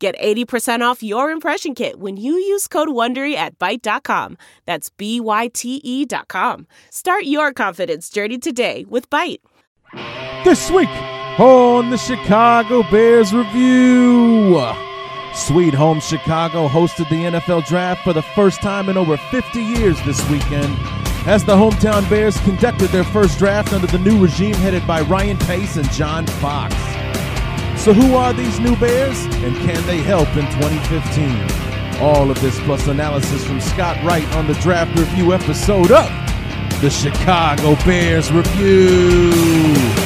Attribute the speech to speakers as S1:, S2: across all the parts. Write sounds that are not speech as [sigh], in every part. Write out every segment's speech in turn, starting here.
S1: Get 80% off your impression kit when you use code WONDERY at Byte.com. That's B-Y-T-E dot com. Start your confidence journey today with Byte.
S2: This week on the Chicago Bears Review. Sweet Home Chicago hosted the NFL Draft for the first time in over 50 years this weekend as the hometown Bears conducted their first draft under the new regime headed by Ryan Pace and John Fox. So, who are these new Bears and can they help in 2015? All of this plus analysis from Scott Wright on the draft review episode of the Chicago Bears Review.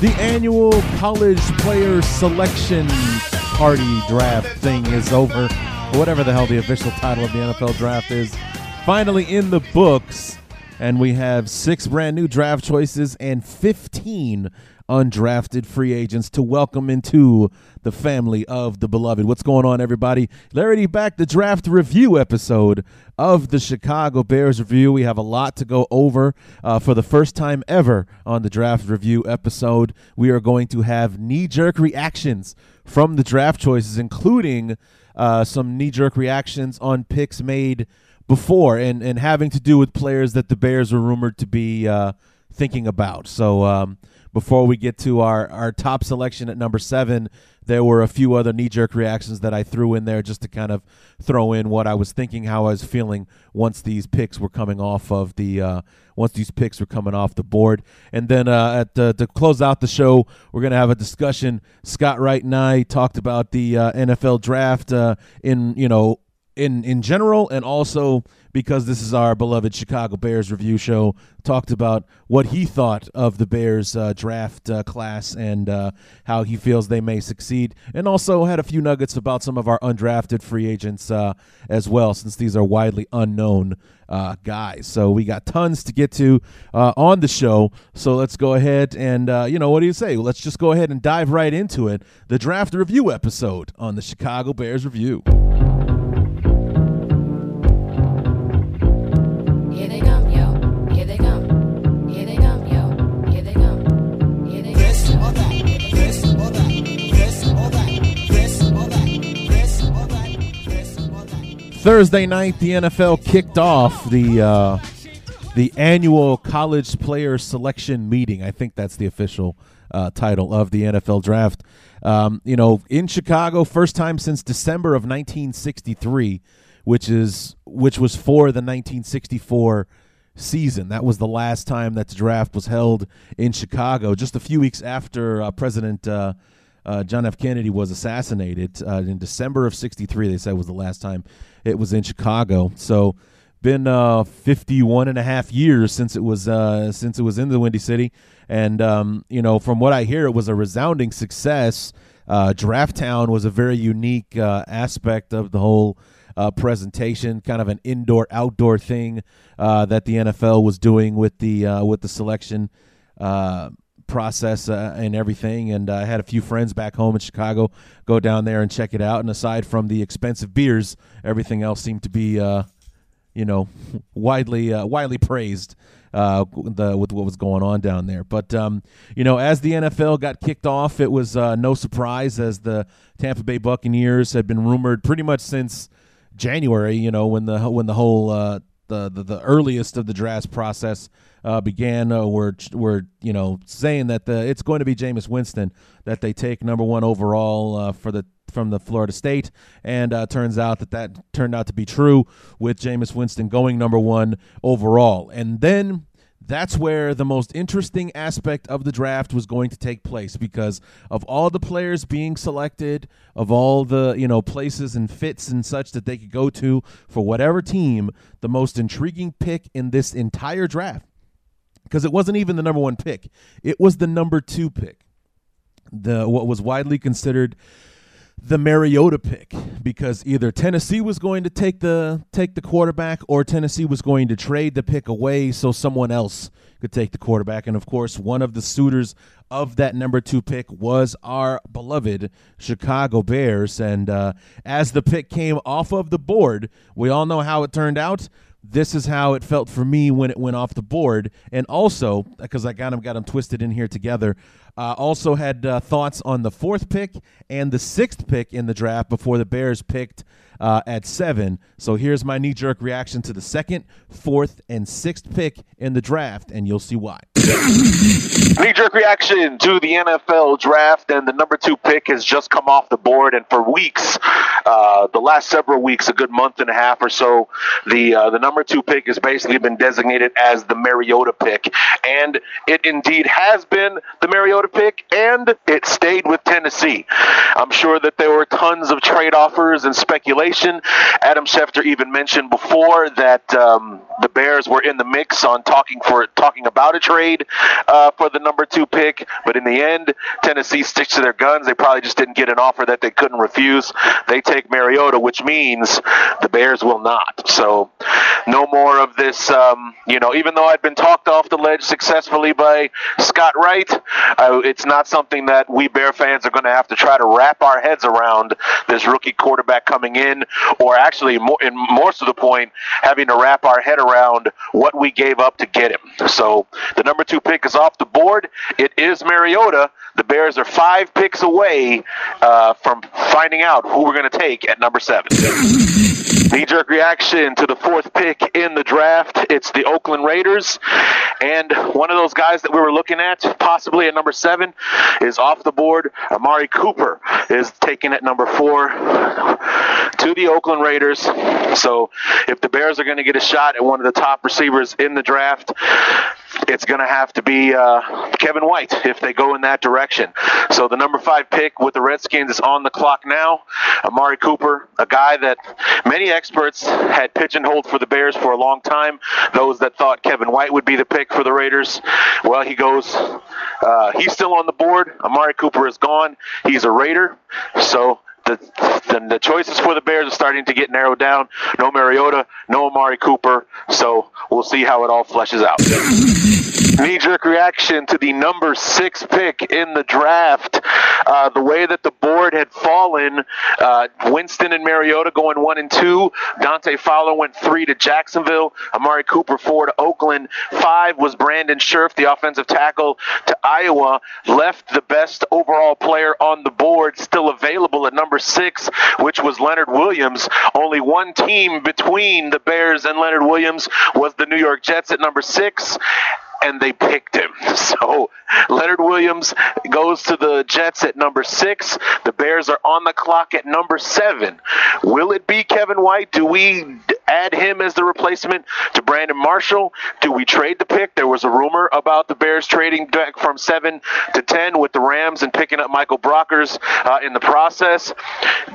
S2: The annual college player selection party draft thing is over. Whatever the hell the official title of the NFL draft is. Finally in the books. And we have six brand new draft choices and 15 undrafted free agents to welcome into the family of the beloved. What's going on, everybody? Larry back, the draft review episode of the Chicago Bears review. We have a lot to go over uh, for the first time ever on the draft review episode. We are going to have knee jerk reactions from the draft choices, including uh, some knee jerk reactions on picks made before and, and having to do with players that the Bears were rumored to be uh, thinking about. So, um, before we get to our, our top selection at number seven, there were a few other knee jerk reactions that I threw in there just to kind of throw in what I was thinking, how I was feeling once these picks were coming off of the uh, once these picks were coming off the board. And then uh, at the, to close out the show, we're gonna have a discussion. Scott Wright and I talked about the uh, NFL draft uh, in you know in in general and also because this is our beloved Chicago Bears review show, talked about what he thought of the Bears uh, draft uh, class and uh, how he feels they may succeed, and also had a few nuggets about some of our undrafted free agents uh, as well, since these are widely unknown uh, guys. So we got tons to get to uh, on the show. So let's go ahead and, you know, what do you say? Let's just go ahead and dive right into it. The draft review episode on the Chicago Bears Review. Thursday night, the NFL kicked off the uh, the annual college player selection meeting. I think that's the official uh, title of the NFL draft. Um, you know, in Chicago, first time since December of 1963, which is which was for the 1964 season. That was the last time that the draft was held in Chicago. Just a few weeks after uh, President uh, John F. Kennedy was assassinated uh, in December of '63. They said was the last time it was in Chicago. So been uh, 51 and a half years since it was uh, since it was in the Windy City, and um, you know from what I hear, it was a resounding success. Uh, Draft Town was a very unique uh, aspect of the whole uh, presentation, kind of an indoor outdoor thing uh, that the NFL was doing with the uh, with the selection uh, process uh, and everything. And I had a few friends back home in Chicago go down there and check it out. And aside from the expensive beers, everything else seemed to be, uh, you know, [laughs] widely uh, widely praised. Uh, the, with what was going on down there, but um, you know, as the NFL got kicked off, it was uh, no surprise as the Tampa Bay Buccaneers had been rumored pretty much since January. You know, when the when the whole uh, the, the, the earliest of the draft process uh, began, uh, were were you know saying that the it's going to be Jameis Winston that they take number one overall uh, for the from the Florida State, and uh, turns out that that turned out to be true with Jameis Winston going number one overall, and then that's where the most interesting aspect of the draft was going to take place because of all the players being selected, of all the, you know, places and fits and such that they could go to for whatever team, the most intriguing pick in this entire draft because it wasn't even the number 1 pick. It was the number 2 pick. The what was widely considered the Mariota pick because either Tennessee was going to take the take the quarterback or Tennessee was going to trade the pick away so someone else could take the quarterback. And of course one of the suitors of that number 2 pick was our beloved Chicago Bears. And uh, as the pick came off of the board we all know how it turned out this is how it felt for me when it went off the board. And also, because I got them, got them twisted in here together, uh, also had uh, thoughts on the fourth pick and the sixth pick in the draft before the Bears picked uh, at seven. So here's my knee jerk reaction to the second, fourth, and sixth pick in the draft, and you'll see why.
S3: Knee jerk reaction to the NFL draft, and the number two pick has just come off the board. And for weeks, uh, the last several weeks, a good month and a half or so, the uh, the number two pick has basically been designated as the Mariota pick, and it indeed has been the Mariota pick, and it stayed with Tennessee. I'm sure that there were tons of trade offers and speculation. Adam Schefter even mentioned before that um, the Bears were in the mix on talking for talking about a trade uh, for the number two pick, but in the end, Tennessee sticks to their guns. They probably just didn't get an offer that they couldn't refuse. They take Mariota, which means the Bears will not. So, no more of this. Um, you know, even though I'd been talked off the ledge successfully by Scott Wright, uh, it's not something that we Bear fans are going to have to try to wrap our heads around. This rookie quarterback coming in, or actually, more, in more to the point, having to wrap our head around what we gave up to get him. So, the number two pick is off the board. It is Mariota. The Bears are five picks away uh, from finding out who we're going to take at number seven. [laughs] Knee jerk reaction to the fourth pick in the draft. It's the Oakland Raiders. And one of those guys that we were looking at, possibly at number seven, is off the board. Amari Cooper is taken at number four to the Oakland Raiders. So if the Bears are going to get a shot at one of the top receivers in the draft, it's going to have to be uh, Kevin White if they go in that direction. So the number five pick with the Redskins is on the clock now. Amari Cooper, a guy that many experts had pigeonholed for the Bears for a long time. Those that thought Kevin White would be the pick for the Raiders, well, he goes. Uh, he's still on the board. Amari Cooper is gone. He's a Raider. So the, the, the choices for the Bears are starting to get narrowed down. No Mariota, no Amari Cooper. So we'll see how it all fleshes out. Knee jerk reaction to the number six pick in the draft. Uh, the way that the board had fallen, uh, Winston and Mariota going one and two. Dante Fowler went three to Jacksonville. Amari Cooper four to Oakland. Five was Brandon Scherff, the offensive tackle, to Iowa. Left the best overall player on the board still available at number six, which was Leonard Williams. Only one team between the Bears and Leonard Williams was the New York Jets at number six and they picked him. [laughs] So Leonard Williams goes to the Jets at number six. The Bears are on the clock at number seven. Will it be Kevin White? Do we add him as the replacement to Brandon Marshall? Do we trade the pick? There was a rumor about the Bears trading back from seven to ten with the Rams and picking up Michael Brockers uh, in the process.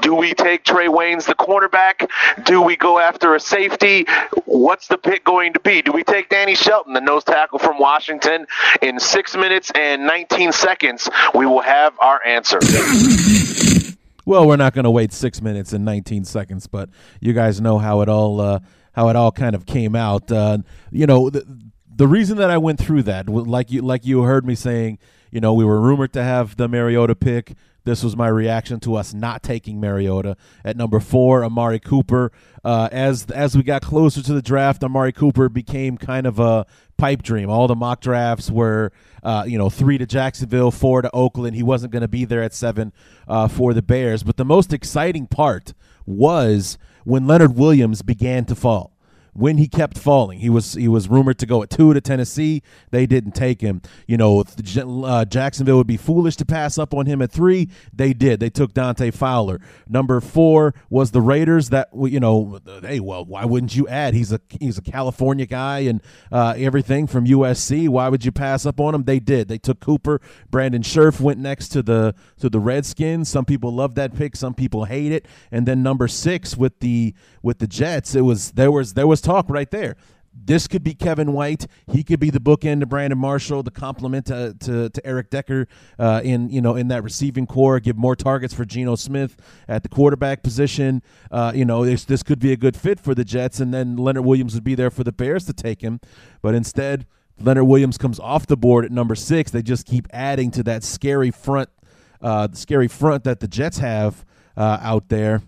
S3: Do we take Trae Waynes, the cornerback? Do we go after a safety? What's the pick going to be? Do we take Danny Shelton, the nose tackle from Washington? In six minutes and 19 seconds, we will have our answer. [laughs]
S2: Well, we're not going to wait six minutes and 19 seconds, but you guys know how it all uh, how it all kind of came out. Uh, you know, the, the reason that I went through that, like you like you heard me saying, you know, we were rumored to have the Mariota pick. This was my reaction to us not taking Mariota at number four. Amari Cooper. Uh, as as we got closer to the draft, Amari Cooper became kind of a pipe dream. All the mock drafts were, uh, you know, three to Jacksonville, four to Oakland. He wasn't going to be there at seven uh, for the Bears. But the most exciting part was when Leonard Williams began to fall when he kept falling. He was he was rumored to go at two to Tennessee. They didn't take him. You know, uh, Jacksonville would be foolish to pass up on him at three. They did. They took Dante Fowler. Number four was the Raiders. That you know, hey, well, why wouldn't you add? He's a he's a California guy and uh, everything from USC. Why would you pass up on him? They did. They took Cooper. Brandon Scherff went next to the to the Redskins. Some people love that pick. Some people hate it. And then number six with the with the Jets, it was there was there was talk right there. This could be Kevin White. He could be the bookend to Brandon Marshall, the complement to, to, to Eric Decker uh, in you know in that receiving corps. Give more targets for Geno Smith at the quarterback position. Uh, you know this this could be a good fit for the Jets, and then Leonard Williams would be there for the Bears to take him. But instead, Leonard Williams comes off the board at number six. They just keep adding to that scary front, uh, the scary front that the Jets have uh, out there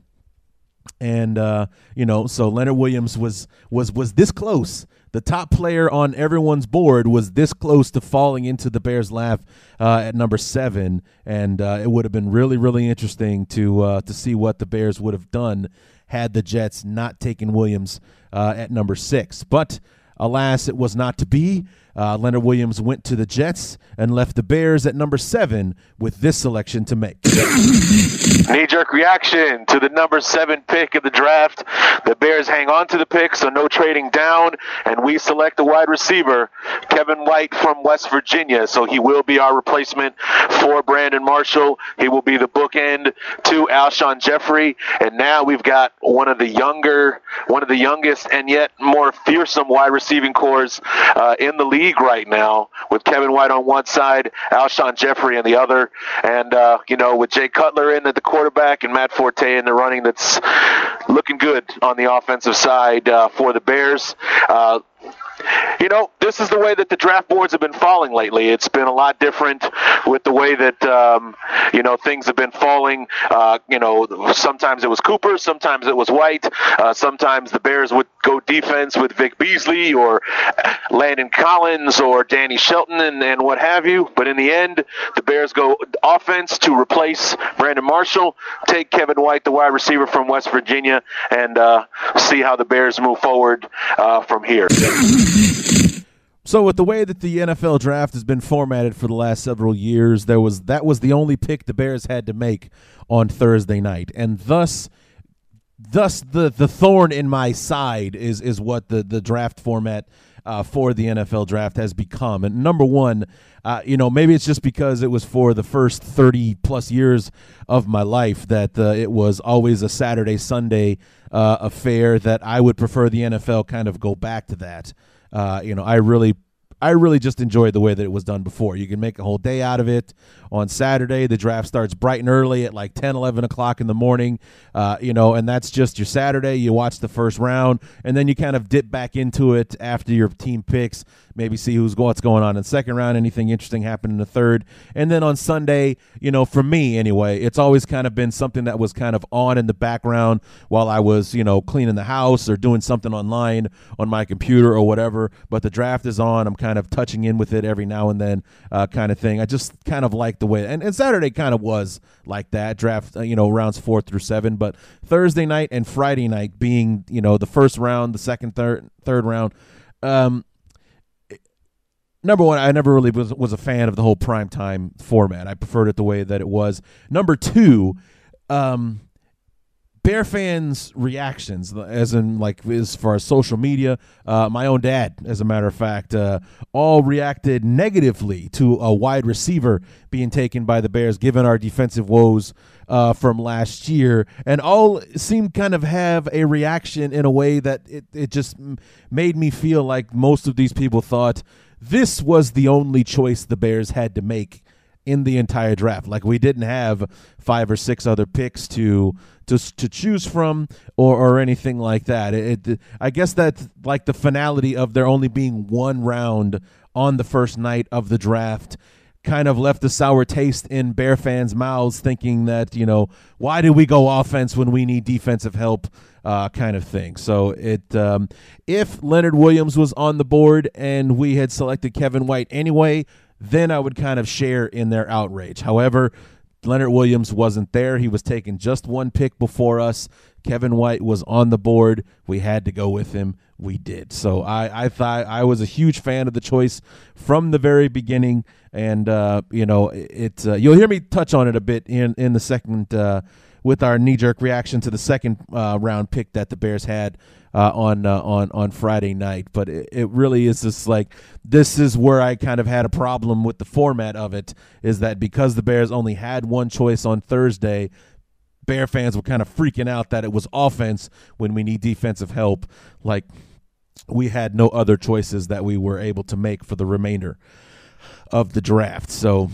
S2: and uh, you know, so Leonard Williams was was was this close. The top player on everyone's board was this close to falling into the Bears' lap uh, at number seven, and uh, it would have been really, really interesting to uh, to see what the Bears would have done had the Jets not taken Williams uh, at number six. But alas, it was not to be. Uh, Leonard Williams went to the Jets and left the Bears at number seven with this selection to make. [coughs]
S3: Knee jerk reaction to the number seven pick of the draft. The Bears hang on to the pick, so no trading down, and we select a wide receiver, Kevin White from West Virginia. So he will be our replacement for Brandon Marshall. He will be the bookend to Alshon Jeffery, and now we've got one of the younger, one of the youngest, and yet more fearsome wide receiving cores uh, in the league league right now with Kevin White on one side, Alshon Jeffery on the other, and uh, you know with Jay Cutler in at the quarterback and Matt Forte in the running. That's looking good on the offensive side uh, for the Bears. Uh, you know, this is the way that the draft boards have been falling lately. It's been a lot different with the way that um, you know things have been falling. Uh, you know, sometimes it was Cooper, sometimes it was White, uh, sometimes the Bears would go defense with Vic Beasley or Landon Collins or Danny Shelton and, and what have you. But in the end, the Bears go offense to replace Brandon Marshall, take Kevin White, the wide receiver from West Virginia, and uh, see how the Bears move forward uh, from here. [laughs]
S2: So with the way that the NFL draft has been formatted for the last several years, there was that was the only pick the Bears had to make on Thursday night, and thus, thus the the thorn in my side is is what the the draft format uh, for the NFL draft has become. And number one, uh, you know, maybe it's just because it was for the first 30 plus years of my life that uh, it was always a Saturday, Sunday uh, affair that I would prefer the NFL kind of go back to that. Uh, you know, I really I really just enjoyed the way that it was done before. You can make a whole day out of it. On Saturday, the draft starts bright and early at like 10, 11 o'clock in the morning, uh, you know, and that's just your Saturday. You watch the first round, and then you kind of dip back into it after your team picks maybe see who's what's going on in the second round, anything interesting happen in the third. And then on Sunday, you know, for me anyway, it's always kind of been something that was kind of on in the background while I was, you know, cleaning the house or doing something online on my computer or whatever. But the draft is on. I'm kind of touching in with it every now and then, uh, kind of thing. I just kind of like the way, and, and Saturday kind of was like that draft, uh, you know, rounds four through seven. But Thursday night and Friday night being, you know, the first round, the second, third, third round. Um, number one, I never really was was a fan of the whole primetime format. I preferred it the way that it was. Number two, um, Bear fans' reactions, as in like as far as social media, uh, my own dad, as a matter of fact, uh, all reacted negatively to a wide receiver being taken by the Bears, given our defensive woes uh, from last year, and all seemed kind of have a reaction in a way that it, it just made me feel like most of these people thought this was the only choice the Bears had to make in the entire draft. Like we didn't have five or six other picks to to to choose from or or anything like that. It, it, I guess that's like the finality of there only being one round on the first night of the draft kind of left a sour taste in Bear fans' mouths, thinking that you know why did we go offense when we need defensive help, uh, kind of thing. So it um, if Leonard Williams was on the board and we had selected Kevin White anyway, then I would kind of share in their outrage. However, Leonard Williams wasn't there. He was taking just one pick before us. Kevin White was on the board. We had to go with him. We did. So I, I thought I was a huge fan of the choice from the very beginning. And, uh, you know, it, uh, you'll hear me touch on it a bit in, in the second uh, with our knee jerk reaction to the second uh, round pick that the Bears had uh, on uh, on on Friday night. But it, it, really is just like this is where I kind of had a problem with the format of it. Is that because the Bears only had one choice on Thursday, Bear fans were kind of freaking out that it was offense when we need defensive help. Like we had no other choices that we were able to make for the remainder of the draft. So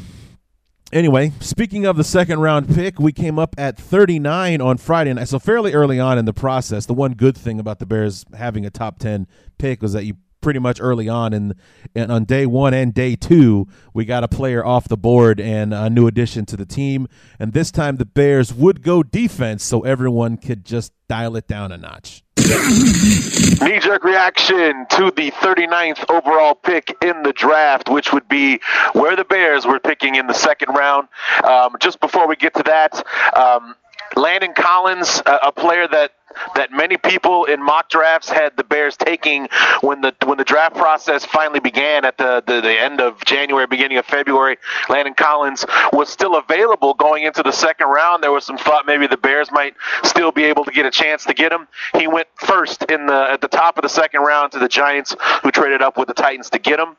S2: anyway, speaking of the second round pick, we came up at 39 on Friday night. So fairly early on in the process. The one good thing about the Bears having a top 10 pick was that you pretty much early on. And and on day one and day two we got a player off the board and a new addition to the team. And this time the bears would go defense so everyone could just dial it down a notch. [laughs]
S3: Knee jerk reaction to the 39th overall pick in the draft, which would be where the Bears were picking in the second round. Um, just before we get to that, um, Landon Collins, a, a player that that many people in mock drafts had the Bears taking when the when the draft process finally began at the, the, the end of January, beginning of February. Landon Collins was still available going into the second round. There was some thought maybe the Bears might still be able to get a chance to get him. He went first in the at the top of the second round to the Giants, who traded up with the Titans to get him.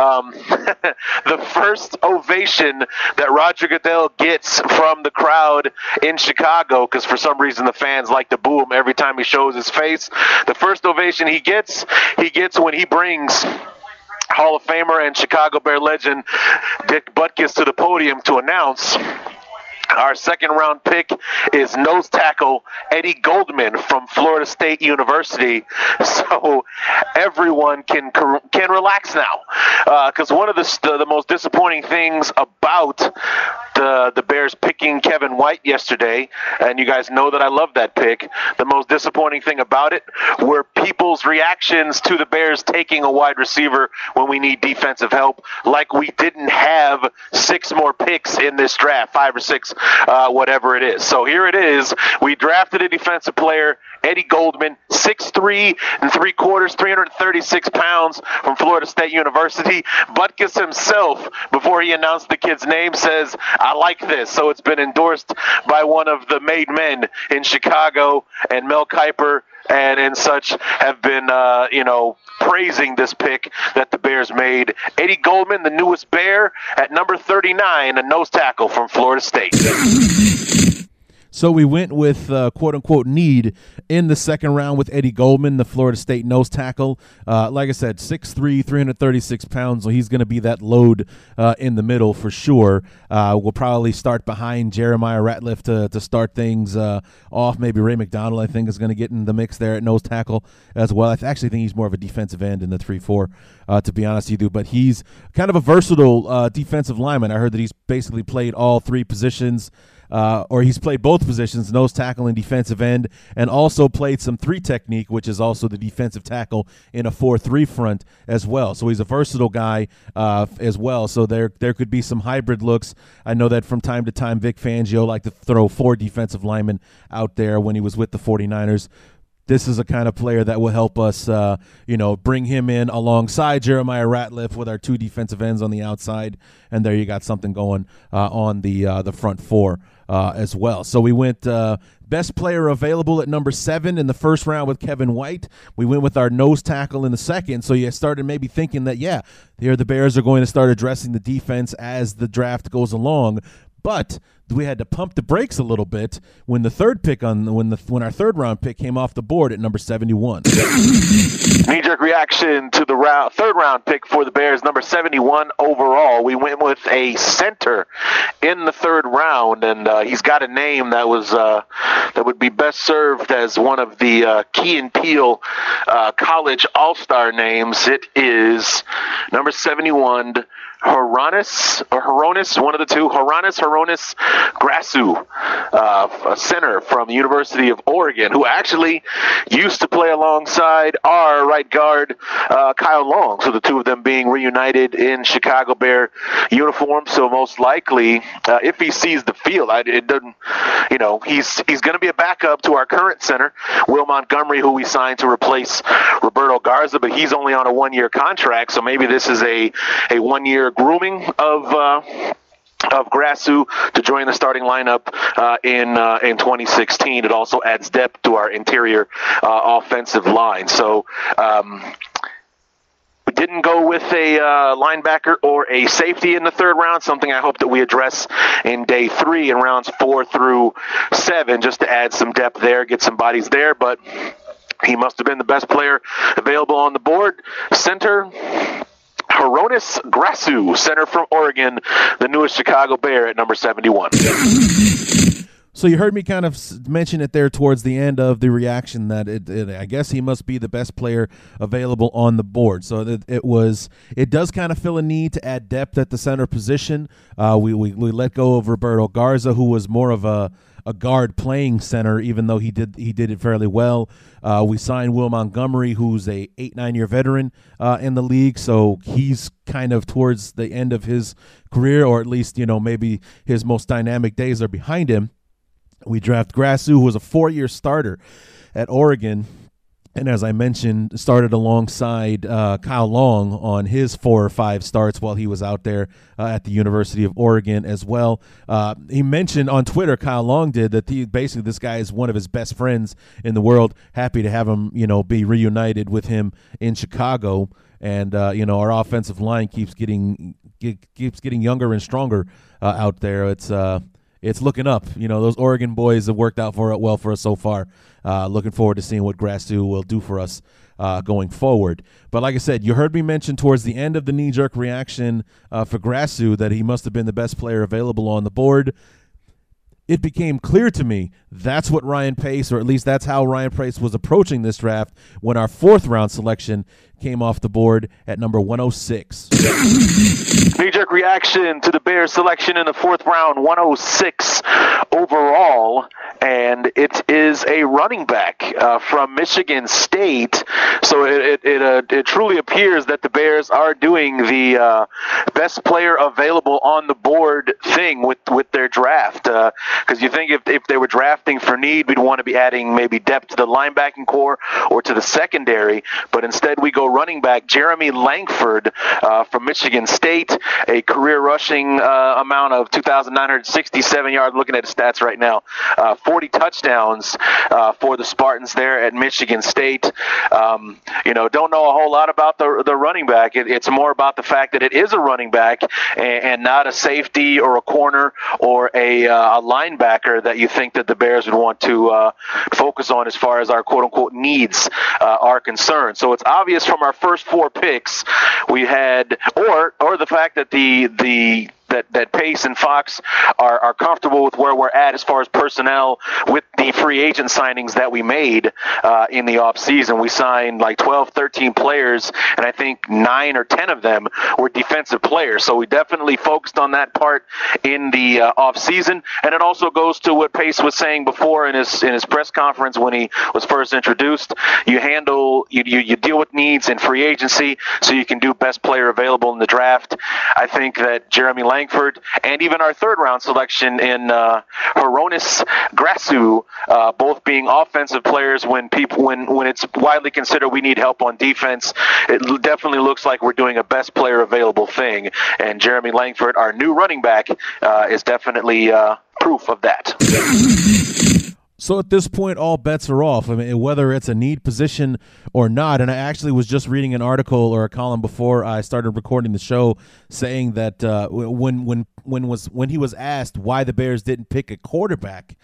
S3: Um, [laughs] the first ovation that Roger Goodell gets from the crowd in Chicago, because for some reason the fans like to boo him every time he shows his face. The first ovation he gets, he gets when he brings Hall of Famer and Chicago Bear legend Dick Butkus to the podium to announce our second round pick is nose tackle Eddie Goldman from Florida State University. [laughs] So everyone can can relax now, because uh, one of the, the, the most disappointing things about the the Bears picking Kevin White yesterday, and you guys know that I love that pick. The most disappointing thing about it were people's reactions to the Bears taking a wide receiver when we need defensive help, like we didn't have six more picks in this draft, five or six uh, whatever it is. So here it is. We drafted a defensive player, Eddie Goldman, six three and three quarters, 336 pounds from Florida State University. Butkus himself, before he announced the kid's name, says, I like this. So it's been endorsed by one of the made men in Chicago, and Mel Kiper and and such have been uh, you know praising this pick that the Bears made. Eddie Goldman, the newest Bear, at number 39, a nose tackle from Florida State.
S2: So we went with uh, quote unquote need in the second round with Eddie Goldman, the Florida State nose tackle. Uh, like I said, 6'3, 336 pounds. So he's going to be that load uh, in the middle for sure. Uh, we'll probably start behind Jeremiah Ratliff to, to start things uh, off. Maybe Ray McDonald, I think, is going to get in the mix there at nose tackle as well. I actually think he's more of a defensive end in the 3 4, uh, to be honest with you. But he's kind of a versatile defensive lineman. I heard that he's basically played all three positions uh, or he's played both positions, nose tackle and defensive end, and also played some three technique, which is also the defensive tackle in a four-three front as well. So he's a versatile guy uh, as well. So there there could be some hybrid looks. I know that from time to time, Vic Fangio liked to throw four defensive linemen out there when he was with the 49ers this is a kind of player that will help us, uh, you know, bring him in alongside Jeremiah Ratliff with our two defensive ends on the outside, and there you got something going uh, on the uh, the front four uh, as well. So we went uh, best player available at number seven in the first round with Kevin White. We went with our nose tackle in the second. So you started maybe thinking that, yeah, here the Bears are going to start addressing the defense as the draft goes along. But we had to pump the brakes a little bit when the third pick on when the when our third round pick came off the board at number 71. [coughs]
S3: Knee jerk reaction to the round, third round pick for the Bears, number 71 overall. We went with a center in the third round, and uh, he's got a name that was uh, that would be best served as one of the uh, Key and Peele uh, college all star names. It is number 71. Horonis or Horonis, one of the two, Horonis Hroniss Grasu, uh, a center from the University of Oregon, who actually used to play alongside our right guard uh, Kyle Long. So the two of them being reunited in Chicago Bear uniform. So most likely, uh, if he sees the field, I, it doesn't, you know, he's he's going to be a backup to our current center, Will Montgomery, who we signed to replace Roberto Garza, but he's only on a one-year contract. So maybe this is a a one-year grooming of. Uh, of Grasu to join the starting lineup uh, in uh, in 2016. It also adds depth to our interior uh, offensive line. So. Um, we didn't go with a uh, linebacker or a safety in the third round, something I hope that we address in day three in rounds four through seven, just to add some depth there, get some bodies there. But he must have been the best player available on the board. Center, Hroniss Grasu, center from Oregon, the newest Chicago Bear at number 71.
S2: So you heard me kind of mention it there towards the end of the reaction that it, it, I guess he must be the best player available on the board. So it, it was it does kind of fill a need to add depth at the center position. Uh, we, we we let go of Roberto Garza, who was more of a a guard playing center, even though he did he did it fairly well. Uh, we signed Will Montgomery, who's a eight nine year veteran uh, in the league, so he's kind of towards the end of his career, or at least you know maybe his most dynamic days are behind him. We draft Grasu, who was a four year starter at Oregon and as I mentioned, started alongside uh, Kyle Long on his four or five starts while he was out there uh, at the University of Oregon as well. Uh, he mentioned on Twitter, Kyle Long did that he, basically this guy is one of his best friends in the world. Happy to have him, you know, be reunited with him in Chicago. And uh, you know, our offensive line keeps getting keeps getting younger and stronger uh, out there. It's uh, it's looking up. You know, those Oregon boys have worked out for well for us so far. Uh, looking forward to seeing what Grasu will do for us uh, going forward. But like I said, you heard me mention towards the end of the knee jerk reaction uh, for Grasu that he must have been the best player available on the board. It became clear to me that's what Ryan Pace, or at least that's how Ryan Pace was approaching this draft when our fourth round selection came off the board at number 106. [coughs]
S3: Knee jerk reaction to the Bears selection in the fourth round, 106 overall and it is a running back uh, from Michigan State. So it it it, uh, it, truly appears that the Bears are doing the uh, best player available on the board thing with with their draft. Because uh, you think if if they were drafting for need, we'd want to be adding maybe depth to the linebacking corps or to the secondary, but instead we go running back. Jeremy Langford uh, from Michigan State, a career rushing uh, amount of 2,967 yards. Looking at his stats right now. 40 touchdowns uh, for the Spartans there at Michigan State. Um, you know, don't know a whole lot about the the running back. It, it's more about the fact that it is a running back and, and not a safety or a corner or a, uh, a, linebacker that you think that the Bears would want to uh, focus on as far as our quote unquote needs uh, are concerned. So it's obvious from our first four picks we had, or or the fact that the the that, that Pace and Fox are, are comfortable with where we're at as far as personnel with the free agent signings that we made uh, in the offseason. We signed like 12, 13 players, and I think nine or 10 of them were defensive players. So we definitely focused on that part in the uh, offseason. And it also goes to what Pace was saying before in his in his press conference when he was first introduced. You handle, you, you, you deal with needs in free agency so you can do best player available in the draft. I think that Jeremy Lang Langford, and even our third round selection in uh, Hroniss Grasu, uh, both being offensive players. When people, when when it's widely considered we need help on defense, it definitely looks like we're doing a best player available thing. And Jeremy Langford, our new running back, uh, is definitely uh, proof of that.
S2: So at this point, all bets are off. I mean, whether it's a need position or not. And I actually was just reading an article or a column before I started recording the show, saying that uh, when when when was when he was asked why the Bears didn't pick a quarterback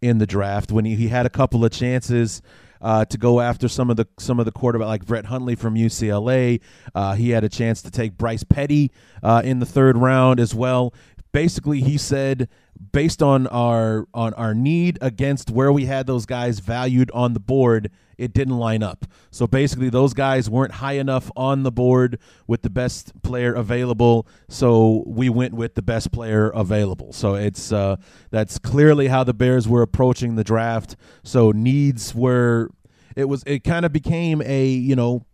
S2: in the draft, when he, he had a couple of chances. Uh, to go after some of the some of the quarterback like Brett Hundley from UCLA. Uh, he had a chance to take Bryce Petty uh, in the third round as well basically he said based on our on our need against where we had those guys valued on the board it didn't line up. So basically those guys weren't high enough on the board with the best player available so we went with the best player available. So it's uh, that's clearly how the bears were approaching the draft. So needs were it was it kind of became a you know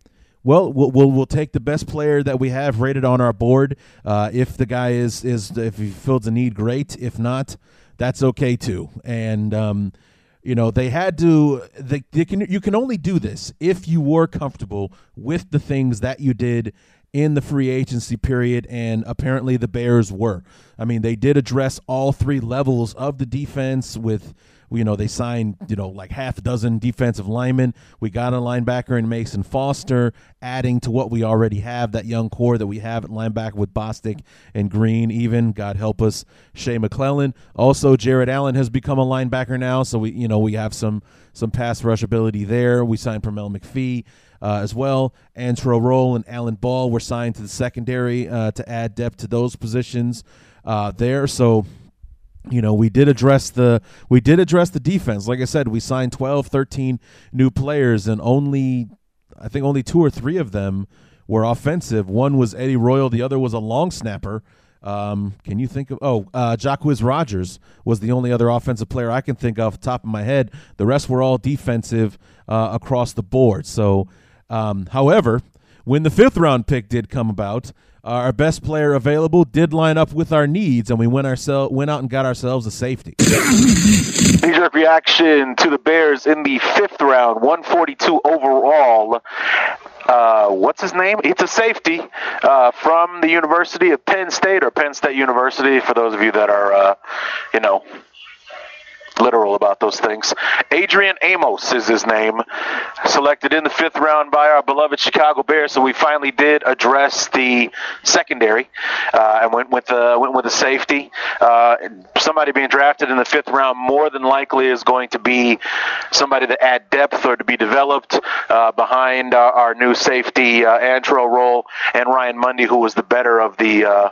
S2: well, we'll we'll, we'll take the best player that we have rated on our board. Uh, if the guy is is if he fills a need, great. If not, that's okay too. And um, you know they had to. They, they can you can only do this if you were comfortable with the things that you did in the free agency period, and apparently the Bears were. I mean, they did address all three levels of the defense with you know, they signed, you know, like half a dozen defensive linemen. We got a linebacker in Mason Foster, adding to what we already have, that young core that we have at linebacker with Bostic and Green, even, God help us, Shea McClellin. Also, Jared Allen has become a linebacker now, so we, you know, we have some some pass rush ability there. We signed Pernell McPhee. Uh, as well. Antrel Rolle and Alan Ball were signed to the secondary uh, to add depth to those positions uh, there. So you know we did address the we did address the defense like i said we signed 12 13 new players and only i think only two or three of them were offensive one was eddie royal the other was a long snapper um, can you think of oh uh Jacquizz Rodgers was the only other offensive player I can think of top of my head. The rest were all defensive uh, across the board. So um, however, when the fifth round pick did come about, our best player available did line up with our needs, and we went ourselves went out and got ourselves a safety. [coughs]
S3: Knee-jerk reaction to the Bears in the fifth round, 142 overall. Uh, what's his name? It's a safety uh, from the University of Penn State or Penn State University. For those of you that are, uh, you know, literal about those things. Adrian Amos is his name, selected in the fifth round by our beloved Chicago Bears. So we finally did address the secondary uh, and went with the went with the safety. Uh, somebody being drafted in the fifth round more than likely is going to be somebody to add depth or to be developed uh, behind our, our, new safety uh, Antrel Rolle and Ryan Mundy, who was the better of the uh,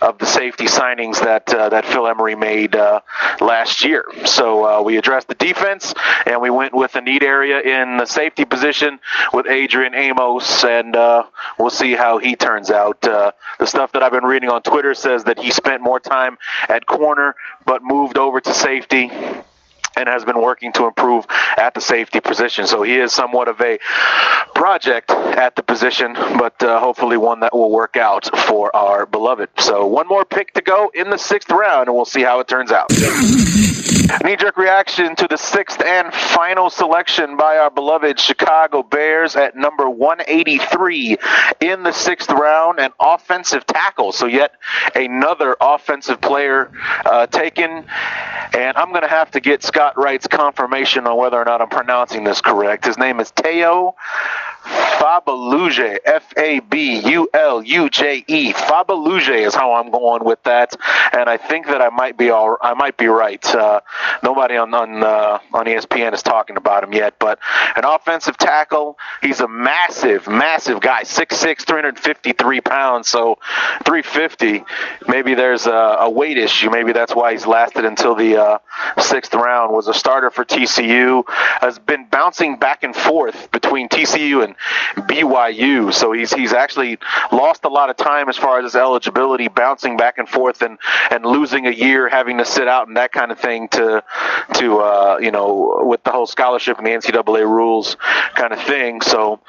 S3: of the safety signings that uh, that Phil Emery made uh, last year. So uh, we addressed the defense, and we went with a need area in the safety position with Adrian Amos, and uh, we'll see how he turns out. Uh, the stuff that I've been reading on Twitter says that he spent more time at corner, but moved over to safety and has been working to improve at the safety position. So he is somewhat of a project at the position, but uh, hopefully one that will work out for our beloved. So one more pick to go in the sixth round, and we'll see how it turns out. Knee jerk reaction to the sixth and final selection by our beloved Chicago Bears at number 183 in the sixth round, an offensive tackle. So, yet another offensive player uh, taken. And I'm going to have to get Scott Wright's confirmation on whether or not I'm pronouncing this correct. His name is Teo Fabuluje, F A B U L U J E. Fabuluje is how I'm going with that, and I think that I might be all I might be right. Uh, nobody on on uh, on ESPN is talking about him yet, but an offensive tackle. He's a massive, massive guy, 6'6", 353 pounds. So 350. Maybe there's a, a weight issue. Maybe that's why he's lasted until the uh, sixth round. Was a starter for TCU. Has been bouncing back and forth between TCU and BYU. So he's he's actually lost a lot of time as far as his eligibility, bouncing back and forth and and losing a year, having to sit out and that kind of thing to to uh, you know with the whole scholarship and the NCAA rules kind of thing. So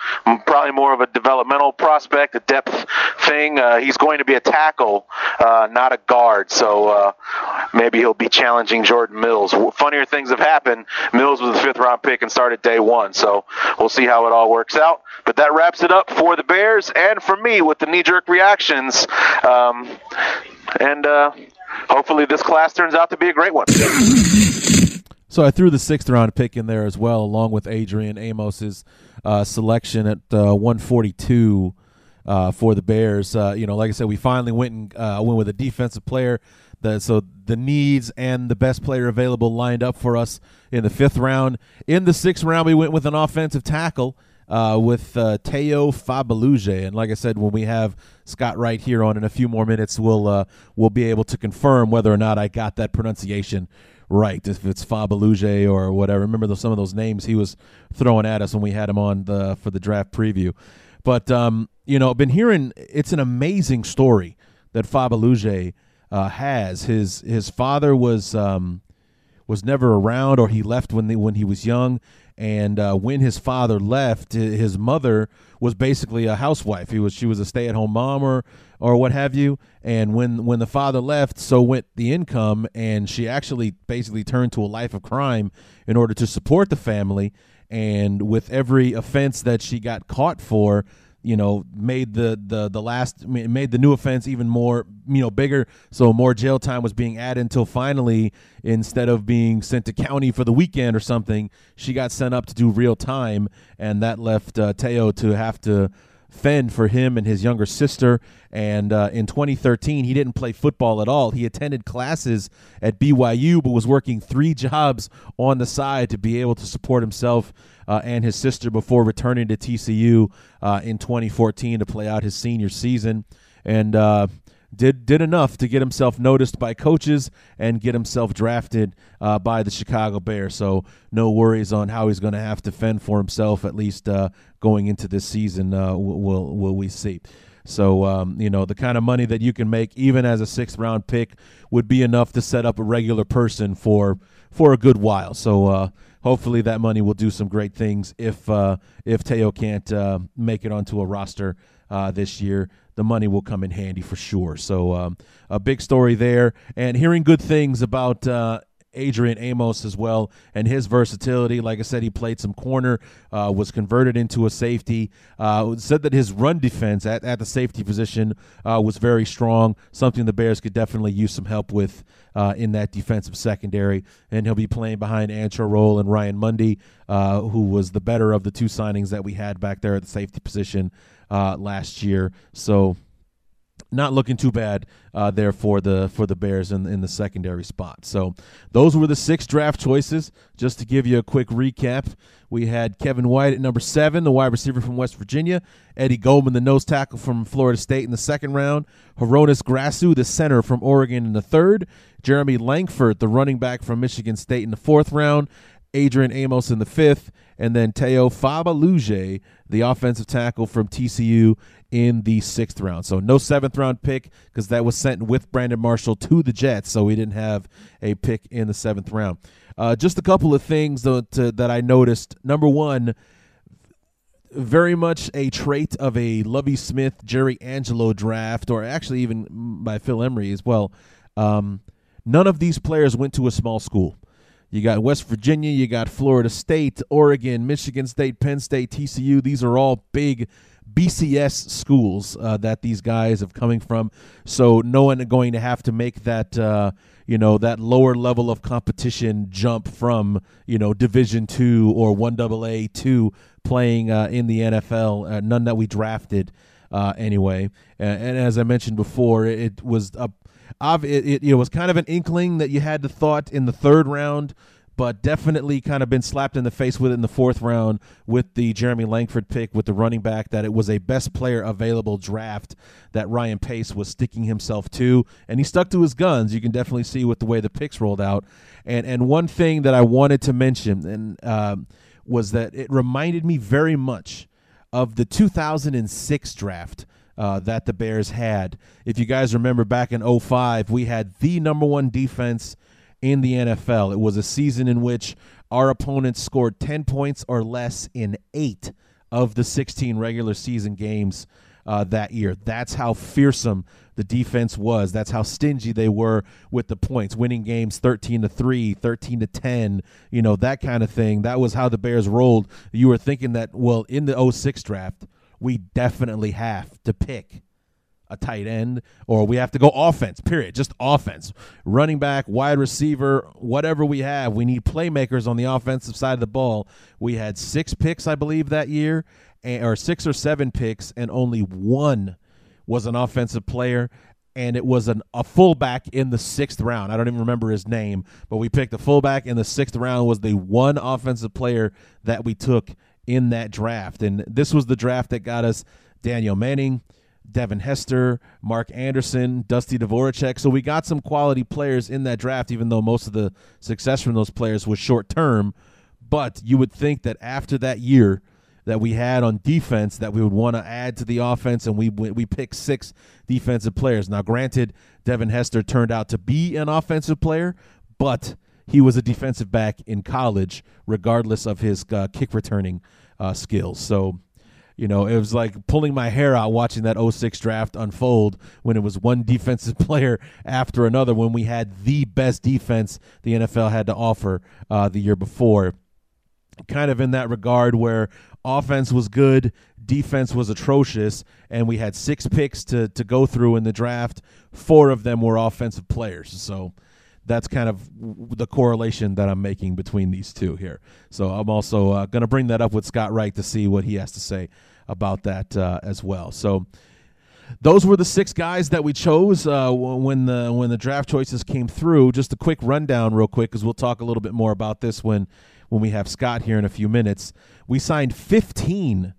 S3: probably more of a developmental prospect, a depth thing. Uh, he's going to be a tackle, uh, not a guard. So uh, maybe he'll be challenging Jordan Mills. Funnier things have happened. Mills was the fifth round pick and started day one. So we'll see how it all works out. But that wraps it up for the Bears and for me with the knee jerk reactions. Um, and uh, hopefully this class turns out to be a great one.
S2: So I threw the sixth round pick in there as well, along with Adrian Amos's uh, selection at uh, 142 uh, for the Bears. Uh, you know, like I said, we finally went and uh, went with a defensive player. That, so the needs and the best player available lined up for us in the fifth round. In the sixth round, we went with an offensive tackle uh, with uh, Teo Fabuluje. And like I said, when we have Scott Wright here on in a few more minutes, we'll uh, we'll be able to confirm whether or not I got that pronunciation right. If it's Fabuluje or whatever. Remember those, some of those names he was throwing at us when we had him on the for the draft preview. But um, you know, been hearing it's an amazing story that Fabuluje uh, has. His his father was um, was never around, or he left when the, when he was young. And uh, when his father left, his mother was basically a housewife. He was she was a stay at home mom or or what have you. And when when the father left, so went the income, and she actually basically turned to a life of crime in order to support the family. And with every offense that she got caught for, you know, made the the the last made the new offense even more you know bigger. So more jail time was being added until finally, instead of being sent to county for the weekend or something, she got sent up to do real time, and that left uh, Teo to have to fend for him and his younger sister. And uh, in 2013, he didn't play football at all. He attended classes at BYU, but was working three jobs on the side to be able to support himself uh, and his sister before returning to TCU uh, in 2014 to play out his senior season. And uh, did did enough to get himself noticed by coaches and get himself drafted uh, by the Chicago Bears. So no worries on how he's going to have to fend for himself at least uh, going into this season. Uh, will will we see? So um, you know the kind of money that you can make even as a sixth round pick would be enough to set up a regular person for for a good while. So uh, hopefully that money will do some great things if uh, if Teo can't uh, make it onto a roster uh, this year the money will come in handy for sure. So um, a big story there, and hearing good things about. Uh, Adrian Amos as well, and his versatility. Like I said, he played some corner, uh, was converted into a safety. Uh, said that his run defense at, at the safety position uh, was very strong, something the Bears could definitely use some help with uh, in that defensive secondary. And he'll be playing behind Antrel Rolle and Ryan Mundy, uh, who was the better of the two signings that we had back there at the safety position uh, last year. So not looking too bad uh, there for the for the Bears in in the secondary spot. So those were the six draft choices. Just to give you a quick recap, we had Kevin White at number seven, the wide receiver from West Virginia. Eddie Goldman, the nose tackle from Florida State in the second round. Hroniss Grasu, the center from Oregon in the third. Jeremy Langford, the running back from Michigan State in the fourth round. Adrian Amos in the fifth, and then Teo Fabuluje, the offensive tackle from TCU, in the sixth round. So no seventh round pick because that was sent with Brandon Marshall to the Jets, so we didn't have a pick in the seventh round. Uh, just a couple of things though, to, that I noticed. Number one, very much a trait of a Lovie Smith, Jerry Angelo draft, or actually even by Phil Emery as well. Um, none of these players went to a small school. You got West Virginia, you got Florida State, Oregon, Michigan State, Penn State, TCU. These are all big BCS schools uh, that these guys have coming from. So no one going to have to make that uh, you know that lower level of competition jump from you know Division two or one AA to playing uh, in the NFL. Uh, none that we drafted uh, anyway. And, and, as I mentioned before, it was it was kind of an inkling that you had the thought in the third round but definitely kind of been slapped in the face with it in the fourth round with the Jeremy Langford pick with the running back that it was a best player available draft that Ryan Pace was sticking himself to, and he stuck to his guns. You can definitely see with the way the picks rolled out. And and one thing that I wanted to mention and um, was that it reminded me very much of the 2006 draft. Uh, that the Bears had. If you guys remember back in 05, we had the number one defense in the NFL. It was a season in which our opponents scored 10 points or less in eight of the 16 regular season games uh, that year. That's how fearsome the defense was. That's how stingy they were with the points, winning games 13 to 3, 13 to 10, you know, that kind of thing. That was how the Bears rolled. You were thinking that, well, in the 06 draft, we definitely have to pick a tight end, or we have to go offense, period. Just offense. Running back, wide receiver, whatever we have. We need playmakers on the offensive side of the ball. We had six picks, I believe, that year, or six or seven picks, and only one was an offensive player. And it was an, a fullback in the sixth round. I don't even remember his name, but we picked a fullback in the sixth round. Was the one offensive player that we took in that draft. And this was the draft that got us Danieal Manning, Devin Hester, Mark Anderson, Dusty Dvoracek. So we got some quality players in that draft, even though most of the success from those players was short term. But you would think that after that year that we had on defense, that we would want to add to the offense, and we we picked six defensive players. Now, granted, Devin Hester turned out to be an offensive player, but he was a defensive back in college, regardless of his uh, kick returning uh, skills. So you know, it was like pulling my hair out watching that 06 draft unfold when it was one [laughs] defensive player after another when we had the best defense the NFL had to offer uh, the year before. Kind of in that regard where offense was good, defense was atrocious, and we had six picks to, to go through in the draft. Four of them were offensive players. So that's kind of the correlation that I'm making between these two here. So I'm also uh, going to bring that up with Scott Wright to see what he has to say about that uh, as well. So those were the six guys that we chose uh, when the when the draft choices came through. Just a quick rundown, real quick, because we'll talk a little bit more about this when when we have Scott here in a few minutes. We signed 15,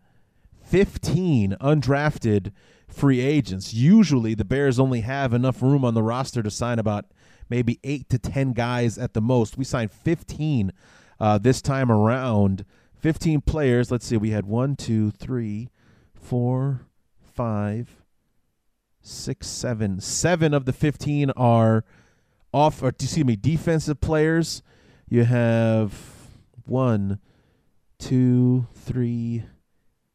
S2: 15 undrafted free agents. Usually, the Bears only have enough room on the roster to sign about maybe eight to 10 guys at the most. We signed 15 uh, this time around. 15 players. Let's see. We had one, two, three, four, five, six, seven. Seven of the 15 are off, or excuse me, defensive players. You have one, two, three,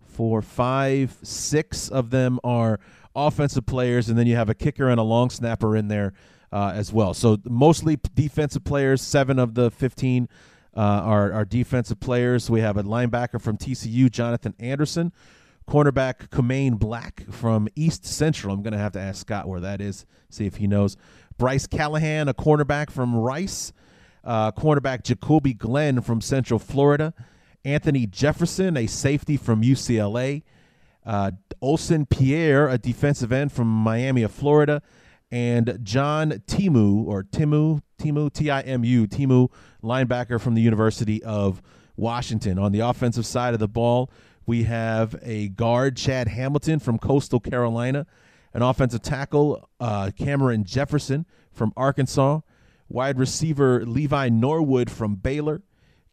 S2: four, five, six of them are offensive players, and then you have a kicker and a long snapper in there uh, as well. So mostly defensive players. Seven of the fifteen uh, are are defensive players. We have a linebacker from TCU, Jonathan Anderson, cornerback Qumain Black from East Central. I'm going to have to ask Scott where that is, see if he knows. Bryce Callahan, a cornerback from Rice. Uh, cornerback Jacoby Glenn from Central Florida. Anthony Jefferson, a safety from UCLA. Uh, Olsen Pierre, a defensive end from Miami of Florida and John Timu or Timu Timu T I M U Timu linebacker from the University of Washington. On the offensive side of the ball, we have a guard Chad Hamilton from Coastal Carolina, an offensive tackle uh, Cameron Jefferson from Arkansas, wide receiver Levi Norwood from Baylor.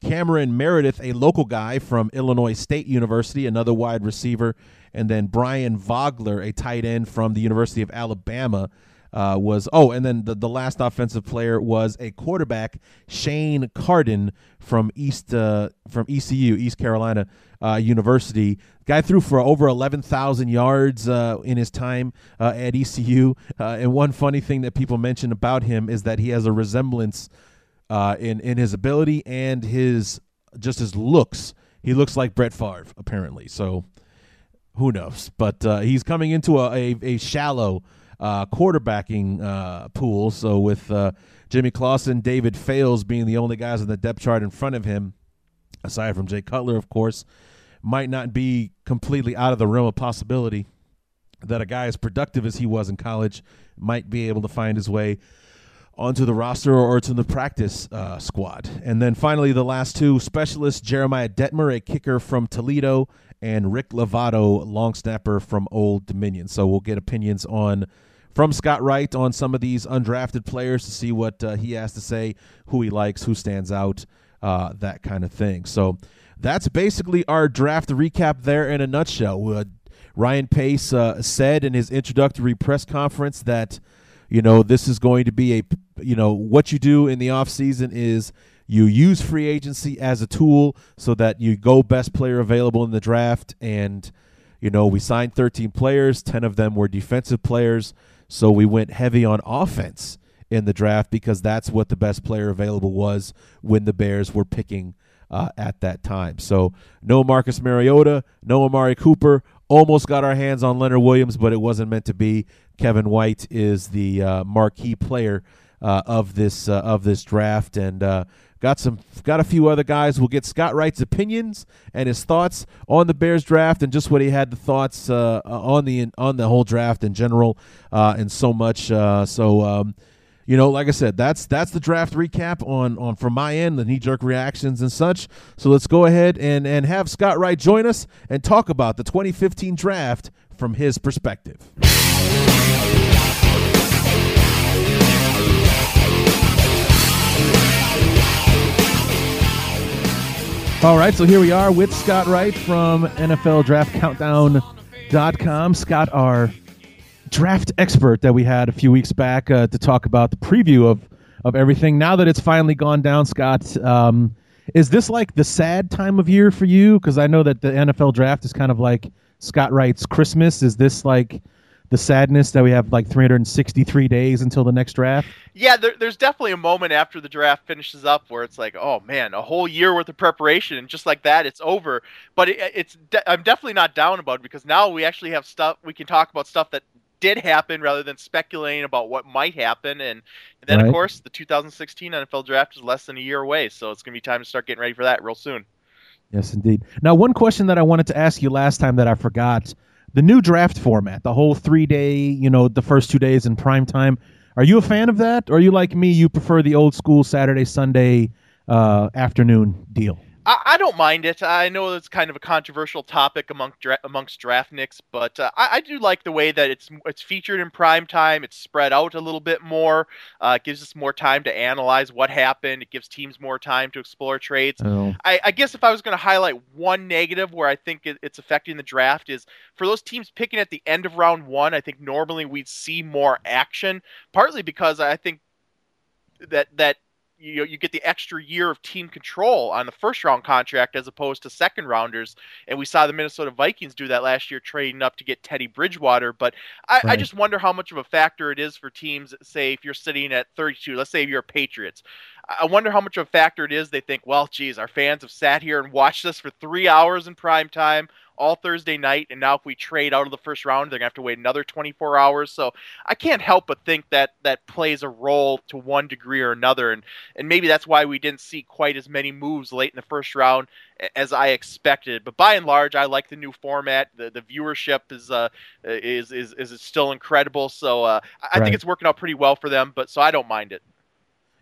S2: Cameron Meredith, a local guy from Illinois State University, another wide receiver, and then Brian Vogler, a tight end from the University of Alabama, uh, was oh, and then the, the last offensive player was a quarterback, Shane Carden from East uh, from ECU, East Carolina uh, University. Guy threw for over eleven thousand yards uh, in his time uh, at ECU. Uh, and one funny thing that people mention about him is that he has a resemblance in in his ability and his just his looks. He looks like Brett Favre, apparently. So who knows? But he's coming into a, a, a shallow uh, quarterbacking uh, pool. So with uh, Jimmy Clausen, David Fales being the only guys on the depth chart in front of him, aside from Jay Cutler, of course, might not be completely out of the realm of possibility that a guy as productive as he was in college might be able to find his way onto the roster or to the practice uh, squad. And then finally, the last two specialists Jeremiah Detmer, a kicker from Toledo, and Rick Lovato, long snapper from Old Dominion. So we'll get opinions on from Scott Wright on some of these undrafted players to see what uh, he has to say, who he likes, who stands out, uh, that kind of thing. So that's basically our draft recap there in a nutshell. Uh, Ryan Pace uh, said in his introductory press conference that you know this is going to be a you know what you do in the offseason is you use free agency as a tool so that you go best player available in the draft and you know we signed 13 players 10 of them were defensive players so we went heavy on offense in the draft because that's what the best player available was when the Bears were picking uh, at that time. So no Marcus Mariota, no Amari Cooper. Almost got our hands on Leonard Williams, but it wasn't meant to be. Kevin White is the uh, marquee player uh, of this uh, of this draft, and uh, got some got a few other guys. We'll get Scott Wright's opinions and his thoughts on the Bears draft and just what he had the thoughts uh, on the on the whole draft in general, uh, and so much. Uh, so. Um, you know, like I said, that's that's the draft recap on on from my end, the knee jerk reactions and such. So let's go ahead and and have Scott Wright join us and talk about the 2015 draft from his perspective. All right, so here we are with Scott Wright from NFL Draft Countdown.com. Scott, our draft expert that we had a few weeks back uh, to talk about the preview of, of everything. Now that it's finally gone down, Scott, um, is this like the sad time of year for you? Because I know that the NFL draft is kind of like Scott Wright's Christmas. Is this like the sadness that we have like 363 days until the next draft?
S4: Yeah, there, there's definitely a moment after the draft finishes up where it's like, oh man, a whole year worth of preparation, and just like that, it's over. But it, it's de- I'm definitely not down about it because now we actually have stuff we can talk about stuff that did happen rather than speculating about what might happen. And, and then, right. of course, the 2016 NFL draft is less than a year away, so it's going to be time to start getting ready for that real soon.
S2: Yes, indeed. Now, one question that I wanted to ask you last time that I forgot the new draft format, the whole three day, you know, the first two days in prime time. Are you a fan of that? Or are you like me, you prefer the old school Saturday, Sunday uh, afternoon deal?
S4: I, I, don't mind it. I know it's kind of a controversial topic among dra- amongst draftniks, but uh, I, I, do like the way that it's it's featured in prime time. It's spread out a little bit more. Uh, it gives us more time to analyze what happened. It gives teams more time to explore trades. Oh. I, I, guess if I was going to highlight one negative where I think it, it's affecting the draft is for those teams picking at the end of round one. I think normally we'd see more action, partly because I think that that you know, you get the extra year of team control on the first round contract as opposed to second rounders. And we saw the Minnesota Vikings do that last year, trading up to get Teddy Bridgewater. But I, right. I just wonder how much of a factor it is for teams. Say if you're sitting at 32, let's say you're Patriots. I wonder how much of a factor it is. They think, well, geez, our fans have sat here and watched us for three hours in prime time all Thursday night, and now if we trade out of the first round, they're gonna have to wait another 24 hours. So I can't help but think that that plays a role to one degree or another, and and maybe that's why we didn't see quite as many moves late in the first round as I expected. But by and large, I like the new format. The the viewership is uh is is is still incredible. So uh, I right. think it's working out pretty well for them. But so I don't mind it.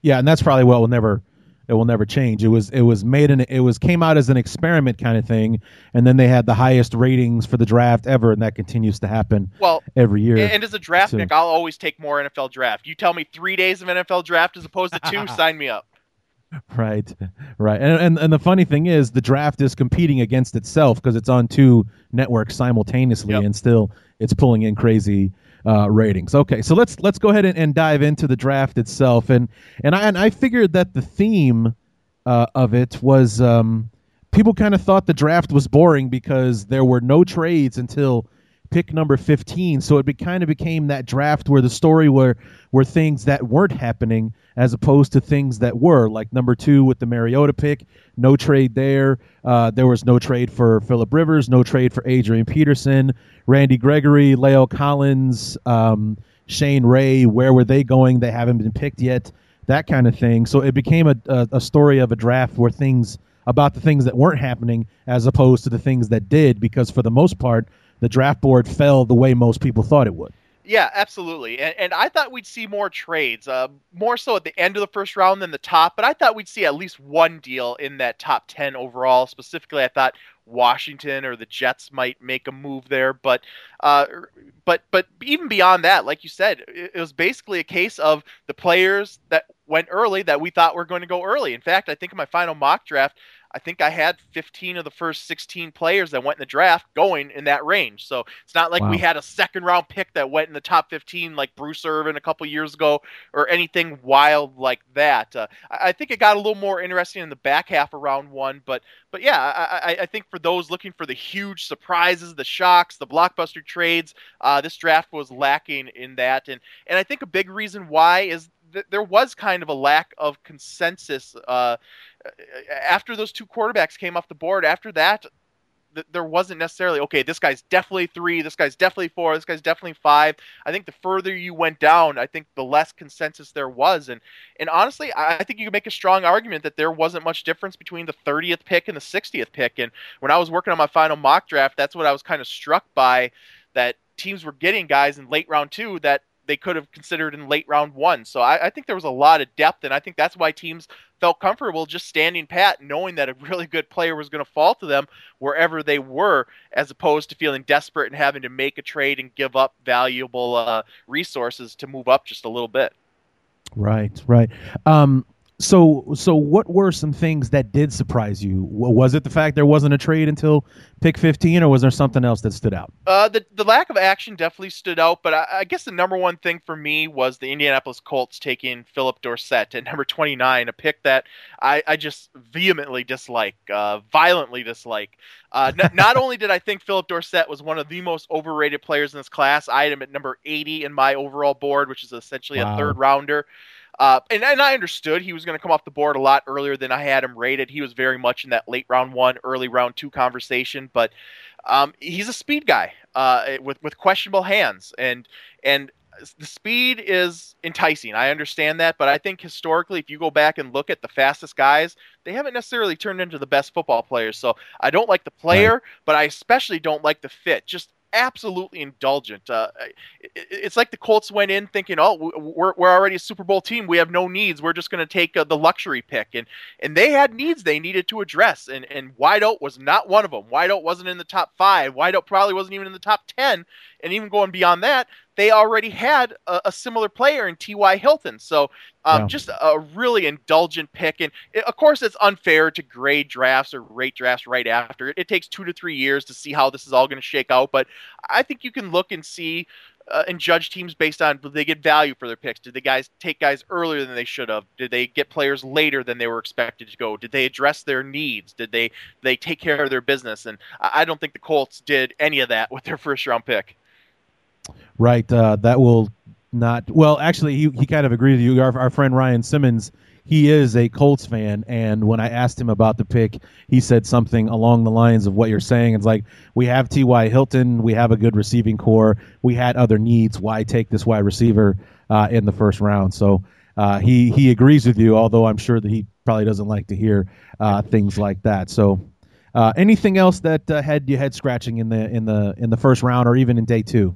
S2: Yeah, and that's probably what will never it will never change. It was it was made in it was came out as an experiment kind of thing, and then they had the highest ratings for the draft ever, and that continues to happen. Well, every year.
S4: And as a draft so. I'll always take more NFL draft. You tell me three days of NFL draft as opposed to two, [laughs] sign me up.
S2: Right, right, and, and and the funny thing is, the draft is competing against itself because it's on two networks simultaneously, yep. and still it's pulling in crazy uh, ratings. Okay, so let's let's go ahead and, and, dive into the draft itself, and and I and I figured that the theme uh, of it was um, people kind of thought the draft was boring because there were no trades until pick number 15 so it be, kind of became that draft where the story were were things that weren't happening as opposed to things that were. Like number two with the mariota pick no trade there. Uh, there was no trade for philip rivers no trade for adrian peterson randy gregory la'el collins um, shane ray where were they going? They haven't been picked yet. That kind of thing. So it became a, a, a story of a draft where things about the things that weren't happening as opposed to the things that did because for the most part the draft board fell the way most people thought it would.
S4: Yeah, absolutely. And, and I thought we'd see more trades, uh, more so at the end of the first round than the top, but I thought we'd see at least one deal in that top 10 overall. Specifically, I thought Washington or the Jets might make a move there, but uh, but but even beyond that, like you said, it, it was basically a case of the players that went early that we thought were going to go early. In fact, I think in my final mock draft, I think I had 15 of the first 16 players that went in the draft going in that range. So it's not like wow. we had a second round pick that went in the top 15 like Bruce Irvin a couple years ago or anything wild like that. Uh, I think it got a little more interesting in the back half of round one, but but yeah, I, I think for those looking for the huge surprises, the shocks, the blockbuster trades, uh, this draft was lacking in that, and and I think a big reason why is th- there was kind of a lack of consensus uh, after those two quarterbacks came off the board. After that, th- there wasn't necessarily okay. This guy's definitely three. This guy's definitely four. This guy's definitely five. I think the further you went down, I think the less consensus there was. And and honestly, I, I think you can make a strong argument that there wasn't much difference between the 30th pick and the 60th pick. And when I was working on my final mock draft, that's what I was kind of struck by that teams were getting guys in late round two that they could have considered in late round one. So I, I, think there was a lot of depth, and I think that's why teams felt comfortable just standing pat, knowing that a really good player was going to fall to them wherever they were, as opposed to feeling desperate and having to make a trade and give up valuable uh, resources to move up just a little bit.
S2: Right, right. Um, so, so what were some things that did surprise you? Was it the fact there wasn't a trade until pick 15, or was there something else that stood out?
S4: Uh, the the lack of action definitely stood out, but I, I guess the number one thing for me was the Indianapolis Colts taking Phillip Dorsett at number 29, a pick that I, I just vehemently dislike, uh, violently dislike. Uh, n- [laughs] not only did I think Phillip Dorsett was one of the most overrated players in this class, I had him at number 80 in my overall board, which is essentially wow. a third rounder. Uh, and, and I understood he was going to come off the board a lot earlier than I had him rated. He was very much in that late round one, early round two conversation, but um, he's a speed guy uh, with with questionable hands, and and the speed is enticing. I understand that, but I think historically, if you go back and look at the fastest guys, they haven't necessarily turned into the best football players. So I don't like the player, right. but I especially don't like the fit. Just absolutely indulgent. Uh, it's like the Colts went in thinking, "Oh, we're, we're already a Super Bowl team. We have no needs. We're just going to take uh, the luxury pick." And and they had needs they needed to address, and and Wideout was not one of them. Wideout wasn't in the top five. Wideout probably wasn't even in the top ten. And even going beyond that, they already had a, a similar player in T.Y. Hilton. So um, yeah. just a really indulgent pick. And it, of course, it's unfair to grade drafts or rate drafts right after. It, it takes two to three years to see how this is all going to shake out. But I think you can look and see uh, and judge teams based on did they get value for their picks? Did the guys take guys earlier than they should have? Did they get players later than they were expected to go? Did they address their needs? Did they they take care of their business? And I don't think the Colts did any of that [laughs] with their first round pick.
S2: Right. Uh, that will not. Well, actually, he, he kind of agreed with you. Our, our friend Ryan Simmons, he is a Colts fan, and when I asked him about the pick, he said something along the lines of what you're saying. It's like we have T.Y. Hilton, we have a good receiving corps, we had other needs. Why take this wide receiver uh, in the first round? So uh, he he agrees with you, although I'm sure that he probably doesn't like to hear uh, things like that. So. Uh, anything else that uh, had you head scratching in the in the in the first round or even in day two?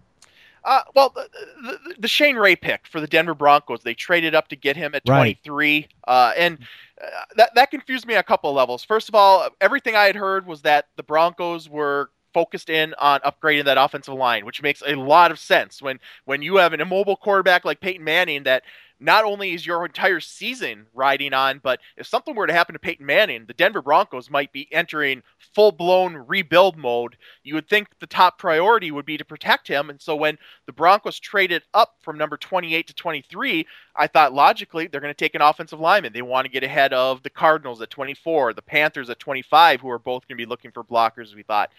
S4: Uh, well, the, the, the, Shane Ray pick for the Denver Broncos, they traded up to get him at 23, right. uh, and uh, that that confused me a couple of levels. First of all, everything I had heard was that the Broncos were focused in on upgrading that offensive line, which makes a lot of sense when when you have an immobile quarterback like Peyton Manning that not only is your entire season riding on, but if something were to happen to Peyton Manning, the Denver Broncos might be entering full blown rebuild mode. You would think the top priority would be to protect him. And so when the Broncos traded up from number 28 to 23, I thought logically they're going to take an offensive lineman. They want to get ahead of the Cardinals at 24, the Panthers at 25, who are both going to be looking for blockers, we thought.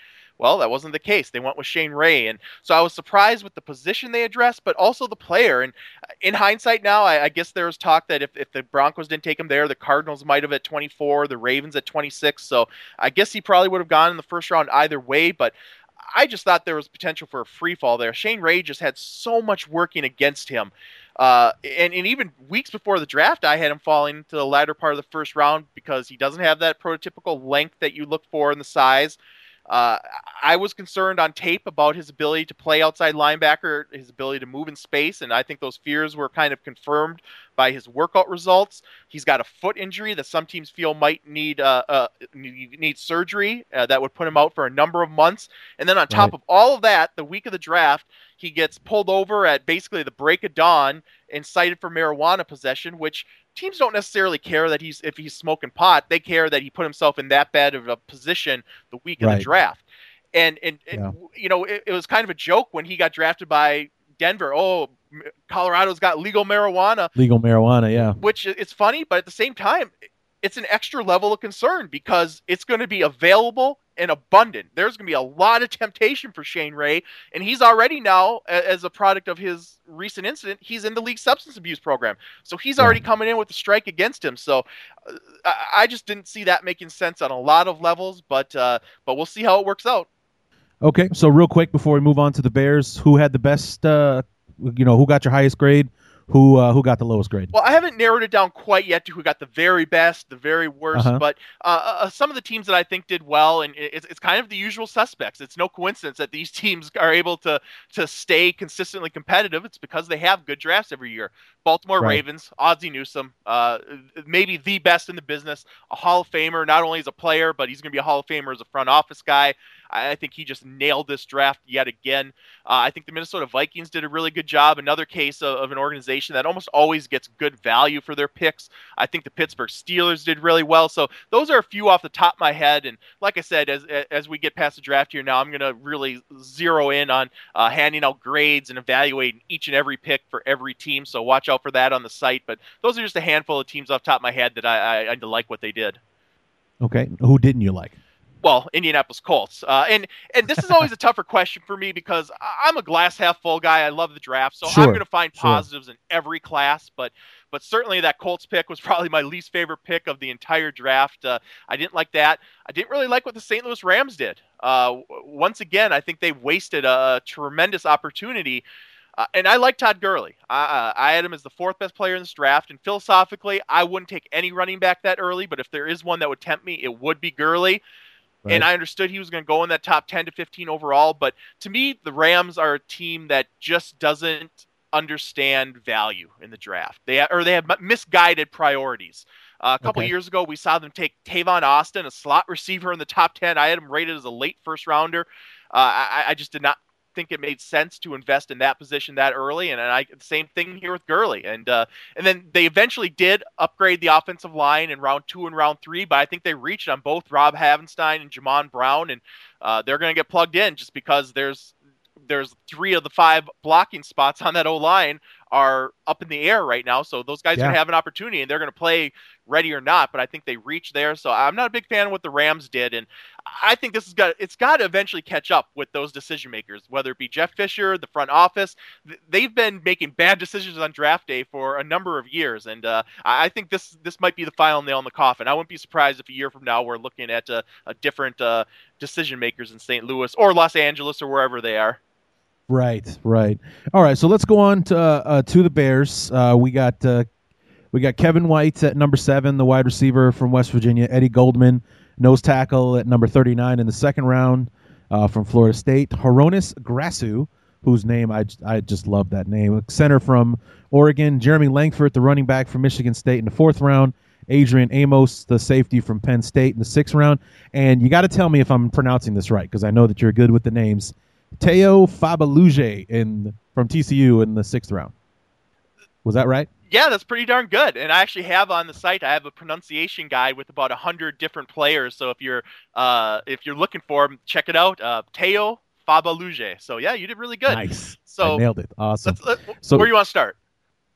S4: Well, that wasn't the case. They went with Shane Ray. And so I was surprised with the position they addressed, but also the player. And uh, in hindsight now, I, I guess there was talk that if, if the Broncos didn't take him there, the Cardinals might have at 24, the Ravens at 26. So I guess he probably would have gone in the first round either way. But I just thought there was potential for a free fall there. Shane Ray just had so much working against him. Uh, and, and even weeks before the draft, I had him falling to the latter part of the first round because he doesn't have that prototypical length that you look for in the size. Uh, I was concerned on tape about his ability to play outside linebacker, his ability to move in space, and I think those fears were kind of confirmed by his workout results. He's got a foot injury that some teams feel might need uh, uh need surgery uh, that would put him out for a number of months. And then on top right. of all of that, the week of the draft, he gets pulled over at basically the break of dawn and cited for marijuana possession, which teams don't necessarily care that he's if he's smoking pot. They care that he put himself in that bad of a position the week right. of the draft. And and, yeah. and you know it, it was kind of a joke when he got drafted by Denver. Oh, Colorado's got legal marijuana.
S2: Legal marijuana, yeah.
S4: Which it's funny, but at the same time, it's an extra level of concern because it's going to be available and abundant. There's going to be a lot of temptation for Shane Ray, and he's already now, as a product of his recent incident, he's in the league substance abuse program. So he's already coming in with a strike against him. So uh, I just didn't see that making sense on a lot of levels, but uh, but we'll see how it works out.
S2: Okay, so real quick before we move on to the Bears, who had the best? Uh, you know, who got your highest grade? Who uh, who got the lowest grade?
S4: Well, I haven't narrowed it down quite yet to who got the very best, the very worst,
S2: Uh-huh.
S4: but uh, uh, some of the teams that I think did well, and it's, it's kind of the usual suspects. It's no coincidence that these [laughs] teams are able to to stay consistently competitive. It's because they have good drafts every year. Baltimore
S2: Right.
S4: Ravens, Ozzie Newsome, uh, maybe the best in the business, a Hall of Famer, not only as a player, but he's going to be a Hall of Famer as a front office guy. I think he just nailed this draft yet again. Uh, I think the Minnesota Vikings did a really good job. Another case of, of an organization that almost always gets good value for their picks. I think the Pittsburgh Steelers did really well. So those are a few off the top of my head. And like I said, as as we get past the draft here now, I'm going to really zero in on uh, handing out grades and evaluating each and every pick for every team. So watch out for that on the site. But those are just a handful of teams off top of my head that I, I, I like what they did
S2: Okay, who didn't you like?
S4: Well, Indianapolis Colts. Uh, and and this is always a tougher question for me because I'm a glass half full guy. I love the draft, so
S2: Sure,
S4: I'm going to find
S2: sure.
S4: positives in every class. But but certainly that Colts pick was [laughs] probably my least favorite pick of the entire draft. Uh, I didn't like that. I didn't really like what the St. Louis Rams did. Uh, once again, I think they wasted a tremendous opportunity. Uh, and I like Todd Gurley. I, uh, I had him as the fourth best player in this draft. And philosophically, I wouldn't take any running back that early. But if there is one that would tempt me, it would be Gurley. And I understood he was going to go in that top 10 to 15 overall. But to me, the Rams are a team that just doesn't understand value in the draft. They or they have misguided priorities. Uh, a couple
S2: Okay.
S4: years ago, we saw them take Tavon Austin, a slot receiver in the top 10. I had him rated as a late first rounder. Uh, I, I just did not think it made sense to invest in that position that early. And, I same thing here with Gurley. And uh, and then they eventually did upgrade the offensive line in round two and round three, but I think they reached on both Rob Havenstein and Jamon Brown, and uh, they're going to get plugged in just because there's there's three of the five blocking spots on that O line are up in the air right now. So those guys are going to have an opportunity and they're going to play ready or not. But I think they reached there. So I'm not a big fan of what the Rams did. And I think this has got it's got to eventually catch up with those decision makers, whether it be Jeff Fisher, the front office. They've been making bad decisions on draft day for a number of years, and uh, I I think this this might be the final nail in the coffin. I wouldn't be surprised if a year from now we're looking at uh, a different uh, decision makers in St. Louis or Los Angeles or wherever they are.
S2: Right, right. All right, so let's go on to uh, uh, to the Bears. Uh, we got uh, we got Kevin White at number seven, the wide receiver from West Virginia. Eddie Goldman, nose tackle at number thirty nine in the second round uh, from Florida State. Hroniss Grasu, whose name I I just love that name. Center from Oregon. Jeremy Langford, the running back from Michigan State in the fourth round. Adrian Amos, the safety from Penn State in the sixth round. And you got to tell me if I'm pronouncing this right because I know that you're good with the names. Teo Fabuluje in from TCU in the sixth round. Was that right?
S4: Yeah, that's pretty darn good. And I actually have on the site I have a pronunciation guide with about a hundred different players. So if you're uh, if you're looking for them, check it out. Uh, Teo Fabuluje. So yeah, you did really good.
S2: Nice.
S4: So
S2: I nailed it. Awesome.
S4: let,
S2: So-
S4: where do you want to start?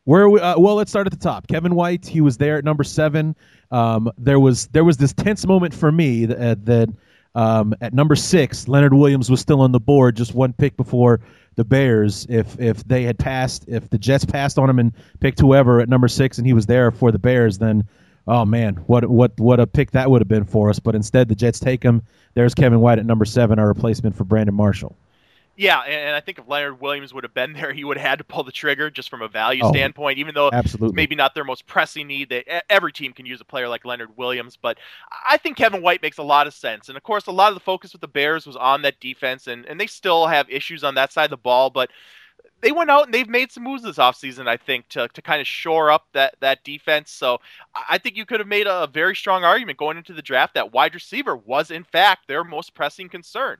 S2: Where we, uh, well, let's start at the top. Kevin White, he was there at number seven. Um, there was there was this tense moment for me that, that um, at number six, Leonard Williams was still on the board, just one pick before the Bears. If if they had passed, if the Jets passed on him and picked whoever at number six, and he was there for the Bears, then oh man, what what what a pick that would have been for us. But instead, the Jets take him. There's Kevin White at number seven, our replacement for Brandon Marshall.
S4: Yeah, and, I think if Leonard Williams would have been there, he would have had to pull the trigger just from a value
S2: Oh,
S4: standpoint. Even though
S2: Absolutely.
S4: maybe not their most pressing need. That every team can use a player like Leonard Williams, but I think Kevin White makes a lot of sense. And of course, a lot of the focus with the Bears was on that defense, and, and they still have issues on that side of the ball, but they went out and they've made some moves this offseason, I think, to, to kind of shore up that, that defense. So I think you could have made a very strong argument going into the draft that wide receiver was, in fact, their most pressing concern.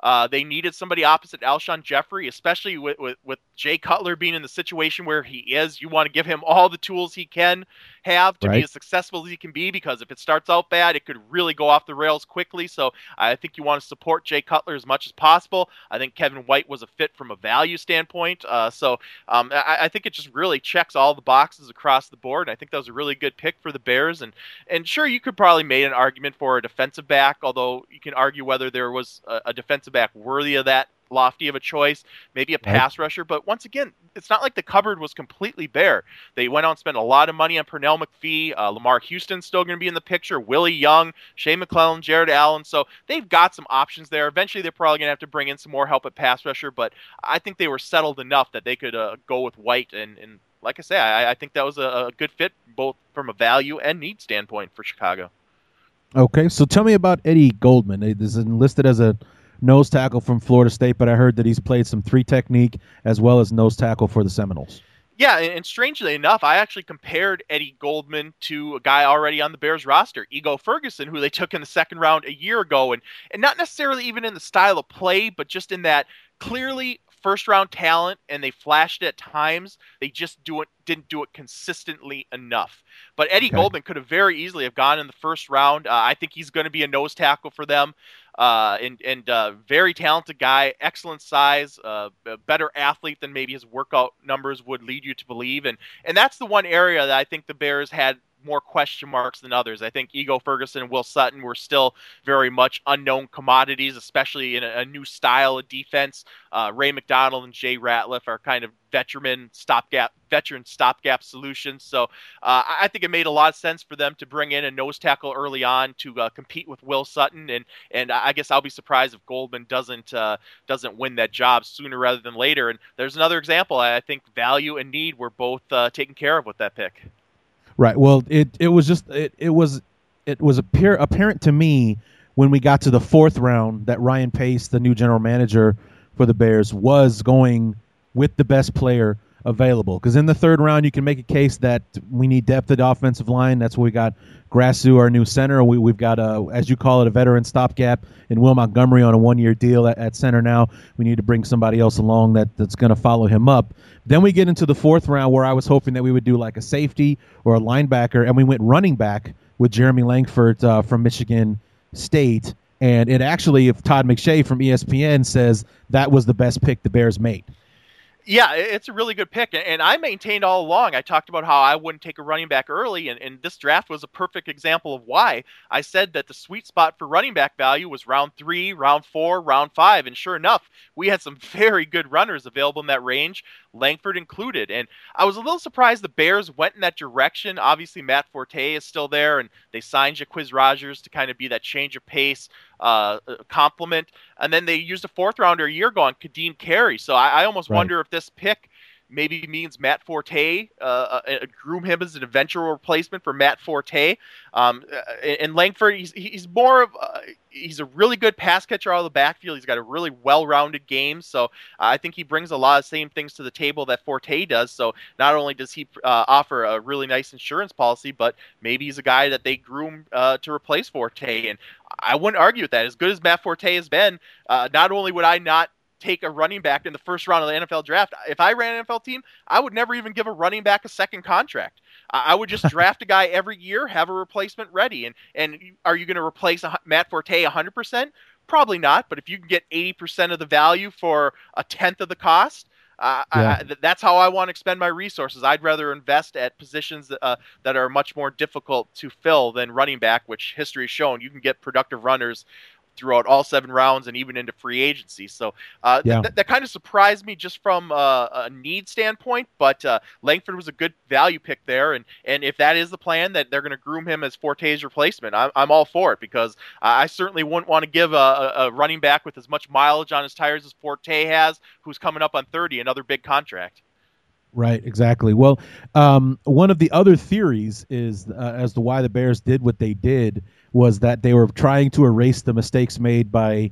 S4: Uh, they needed somebody opposite Alshon Jeffery, especially with, with, with Jay Cutler being in the situation where he is. You want to give him all the tools he can have to
S2: Right.
S4: be as successful as he can be because if it starts out bad, it could really go off the rails quickly. So I think you want to support Jay Cutler as much as possible. I think Kevin White was a fit from a value standpoint. Uh, so um, I, I think it just really checks all the boxes across the board. And I think that was a really good pick for the Bears. And and sure, you could probably make an argument for a defensive back, although you can argue whether there was a, a defensive back worthy of that lofty of a choice, maybe a
S2: Right.
S4: pass rusher. But once again, it's not like the cupboard was completely bare. They went on and spent a lot of money on Pernell McPhee. Uh, Lamar Houston's still going to be in the picture. Willie Young, Shea McClellin, Jared Allen. So they've got some options there. Eventually, they're probably going to have to bring in some more help at pass rusher. But I think they were settled enough that they could uh, go with White and, and like I say, I, I think that was a, a good fit both from a value and need standpoint for Chicago.
S2: Okay, so tell me about Eddie Goldman. He's enlisted as a nose tackle from Florida State, but I heard that he's played some three technique as well as nose tackle for the Seminoles.
S4: Yeah, and, strangely enough, I actually compared Eddie Goldman to a guy already on the Bears roster, Ego Ferguson, who they took in the second round a year ago, and and not necessarily even in the style of play, but just in that clearly first round talent and they flashed at times. They just do it didn't do it consistently enough. But Eddie okay. Goldman could have very easily have gone in the first round. Uh, I think he's going to be a nose tackle for them uh, and and uh, very talented guy, excellent size, uh, better athlete than maybe his workout numbers would lead you to believe, and and that's the one area that I think the Bears had more question marks than others. I think Ego Ferguson and Will Sutton were still very much unknown commodities, especially in a, a new style of defense. Uh, Ray McDonald and Jay Ratliff are kind of veteran stopgap veteran stopgap solutions. So uh, I think it made a lot of sense for them to bring in a nose tackle early on to uh, compete with Will Sutton, and and I guess I'll be surprised if Goldman doesn't uh, doesn't win that job sooner rather than later. And there's another example. I think value and need were both uh, taken care of with that pick.
S2: Right. Well, it it was just it, it was it was appear, apparent to me when we got to the fourth round that Ryan Pace, the new general manager for the Bears, was going with the best player available. Because in the third round, you can make a case that we need depth at the offensive line. That's where we got Grasu, our new center. We, we've got, a, as you call it, a veteran stopgap in Will Montgomery on a one year deal at, at, center now. We need to bring somebody else along that, that's going to follow him up. Then we get into the fourth round where I was hoping that we would do like a safety or a linebacker, and we went running back with Jeremy Langford uh, from Michigan State. And it actually, if Todd McShay from ESPN says that was the best pick the Bears made.
S4: Yeah, it's a really good pick. And I maintained all along, I talked about how I wouldn't take a running back early, and, and, this draft was a perfect example of why. I said that the sweet spot for running back value was round three, round four, round five. And sure enough, we had some [laughs] very good runners available in that range, Langford included. And I was a little surprised the Bears went in that direction. Obviously, Matt Forte is still there, and they signed Jacquizz Rodgers to kind of be that change of pace uh, complement. And then they used a fourth rounder a year ago on Ka'Deem Carey. So I, I almost right. wonder if this pick maybe means Matt Forte, uh, uh, uh, groom him as an eventual replacement for Matt Forte. Um, uh, and Langford, he's, he's more of uh, he's a really good pass catcher out of the backfield. He's got a really well-rounded game, so I think he brings a lot of same things to the table that Forte does. So not only does he uh, offer a really nice insurance policy, but maybe he's a guy that they groom to replace Forte. And I wouldn't argue with that. As good as Matt Forte has been, not only would I not take a running back in the first round of the NFL draft. If I ran an NFL team, I would never even give a running back a second contract. I would just [laughs] draft a guy every year, have a replacement ready. And and are you going to replace Matt Forte 100%? Probably not. But if you can get 80% of the value for a tenth of the cost, uh, yeah. I, that's how I want to expend my resources. I'd rather invest at positions uh, that are much more difficult to fill than running back, which history has shown you can get productive runners throughout all seven rounds and even into free agency. So uh, yeah. th- that kind of surprised me just from uh, a need standpoint. But uh, Langford was a good value pick there, and and if that is the plan that they're going to groom him as Forte's replacement, I'm, I'm all for it because I certainly wouldn't want to give a, a running back with as much mileage on his tires as Forte has, who's coming up on 30, another big contract.
S2: Right, exactly. Well, um, one of the other theories is uh, as to why the Bears did what they did was that they were trying to erase the mistakes made by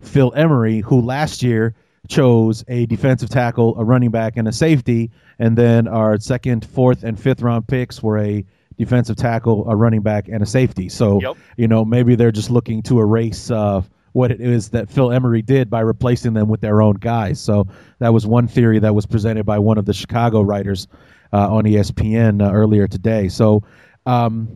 S2: Phil Emery, who last year chose a defensive tackle, a running back, and a safety, and then our second, fourth, and fifth round picks were a defensive tackle, a running back, and a safety. So, yep. you know, maybe they're just looking to erase uh, what it is that Phil Emery did by replacing them with their own guys. So that was one theory that was presented by one of the Chicago writers uh, on ESPN uh, earlier today. So, um,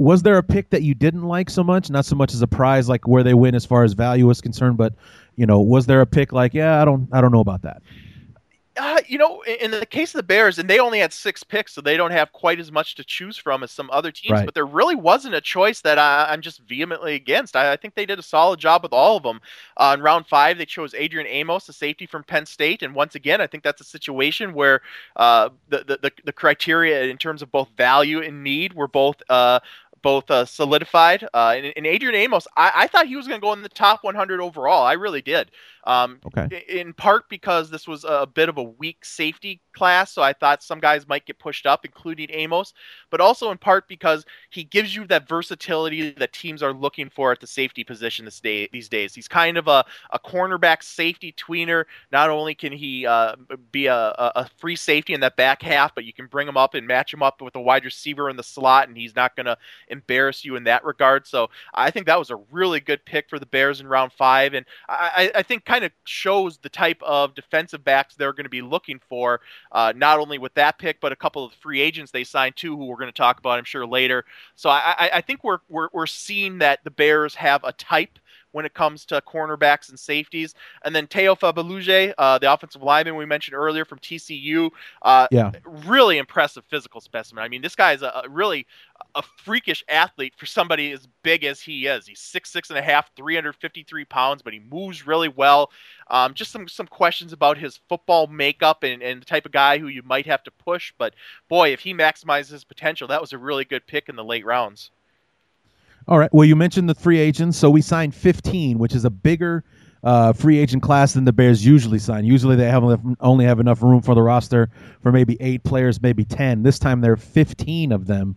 S2: was there a pick that you didn't like so much? Not so much as a prize, like where they win as far as value is concerned, but you know, was there a pick like, yeah, I don't, I don't know about that.
S4: Uh, you know, in the case of the Bears, and they only had six picks, so they don't have quite as much to choose from as some other teams. Right. But there really wasn't a choice that I, am just vehemently against. I, I, think they did a solid job with all of them. Uh, in round five, they chose Adrian Amos, a safety from Penn State, and once again, I think that's a situation where uh, the, the, the the criteria in terms of both value and need were both uh, both uh, solidified. Uh, and, and, Adrian Amos, I, I thought he was going to go in the top 100 overall. I really did. Um, okay. In part because this was a bit of a weak safety class, so I thought some guys might get pushed up, including Amos, but also in part because he gives you that versatility that teams are looking for at the safety position this day, these days. He's kind of a, a cornerback safety tweener. Not only can he uh, be a, a free safety in that back half, but you can bring him up and match him up with a wide receiver in the slot, and he's not going to embarrass you in that regard. So I think that was a really good pick for the Bears in round five, and I, I think kind of shows the type of defensive backs they're going to be looking for, uh, not only with that pick, but a couple of free agents they signed too, who we're going to talk about, I'm sure, later. So I, I think we're, we're, we're seeing that the Bears have a type when it comes to cornerbacks and safeties. And then Teo Fabuluje, uh, the offensive lineman we mentioned earlier from TCU, uh, yeah, really impressive physical specimen. I mean, this guy is a, a really a freakish athlete for somebody as big as he is. He's six six and a half, 353 pounds, but he moves really well. Um, just some some questions about his football makeup and, and the type of guy who you might have to push. But boy, if he maximizes his potential, that was a really good pick in the late rounds.
S2: All right. Well, you mentioned the free agents, so we signed 15, which is a bigger uh, free agent class than the Bears usually sign. Usually they have only have enough room for the roster for maybe eight players, maybe 10. This time there are 15 of them.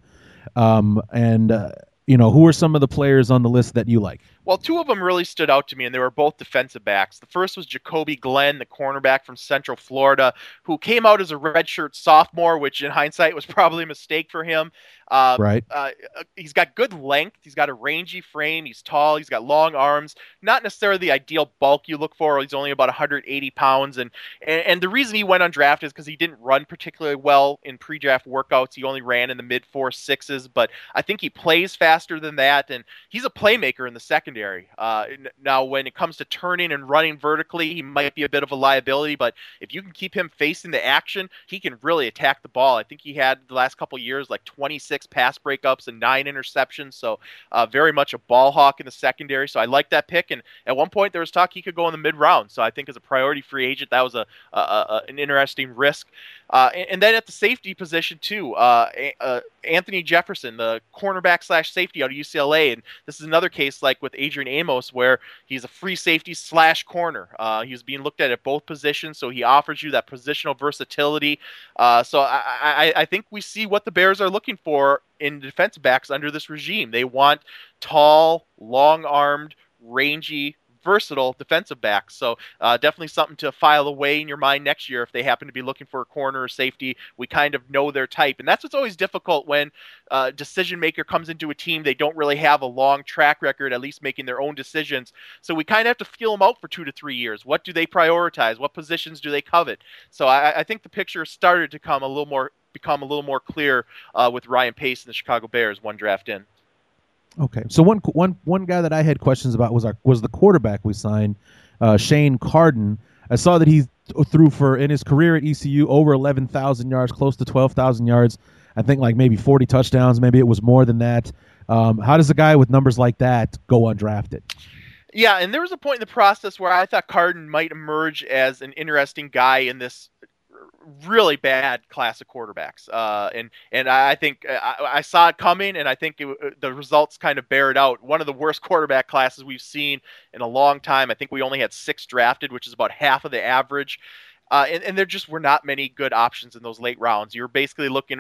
S2: Um, and uh, you know, who are some of the players on the list that you like?
S4: Well, two of them really stood out to me, and they were both defensive backs. The first was Jacoby Glenn, the cornerback from Central Florida, who came out as a redshirt sophomore, which in hindsight was [laughs] probably a mistake for him.
S2: Uh, right.
S4: Uh, he's got good length. He's got a rangy frame. He's tall. He's got long arms. Not necessarily the ideal bulk you look for. He's only about 180 pounds, and and, and the reason he went undrafted is because he didn't run particularly well in pre-draft workouts. He only ran in the mid four sixes, but I think he plays faster than that, and he's a playmaker in the secondary. Uh, now, when it comes to turning and running vertically, he might be a bit of a liability, but if you can keep him facing the action, he can really attack the ball. I think he had the last couple years like 26 pass breakups and nine interceptions. So uh, very much a ball hawk in the secondary. So I like that pick. And at one point there was talk he could go in the mid round. So I think as a priority free agent, that was a, a, a an interesting risk. Uh, and, and, then at the safety position too, uh, uh, Anthony Jefferson, the cornerback slash safety out of UCLA, and this is another case like with Adrian Amos where he's a free safety slash corner. Uh, he's being looked at at both positions, so he offers you that positional versatility. Uh, so I, I, I think we see what the Bears are looking for in defense backs under this regime. They want tall, long armed, rangy versatile defensive backs. So uh, definitely something to file away in your mind next year if they happen to be looking for a corner or safety. We kind of know their type, and that's what's always difficult when a uh, decision maker comes into a team. They don't really have a long track record, at least making their own decisions. So we kind of have to feel them out for two to three years. What do they prioritize? What positions do they covet? So I, I think the picture started to come a little more become a little more clear uh, with Ryan Pace and the Chicago Bears one draft in.
S2: Okay, so one one one guy that I had questions about was our was the quarterback we signed, uh, Shane Carden. I saw that he threw for in his career at ECU over eleven thousand yards, close to twelve thousand yards. I think like maybe forty touchdowns, maybe it was more than that. Um, how does a guy with numbers like that go undrafted?
S4: Yeah, and there was a point in the process where I thought Carden might emerge as an interesting guy in this really bad class of quarterbacks. Uh, and and I think uh, I, I, saw it coming, and I think it, uh, the results kind of bear it out. One of the worst quarterback classes we've seen in a long time. I think we only had six drafted, which is about half of the average. Uh, and, and there just were not many good options in those late rounds. You're basically looking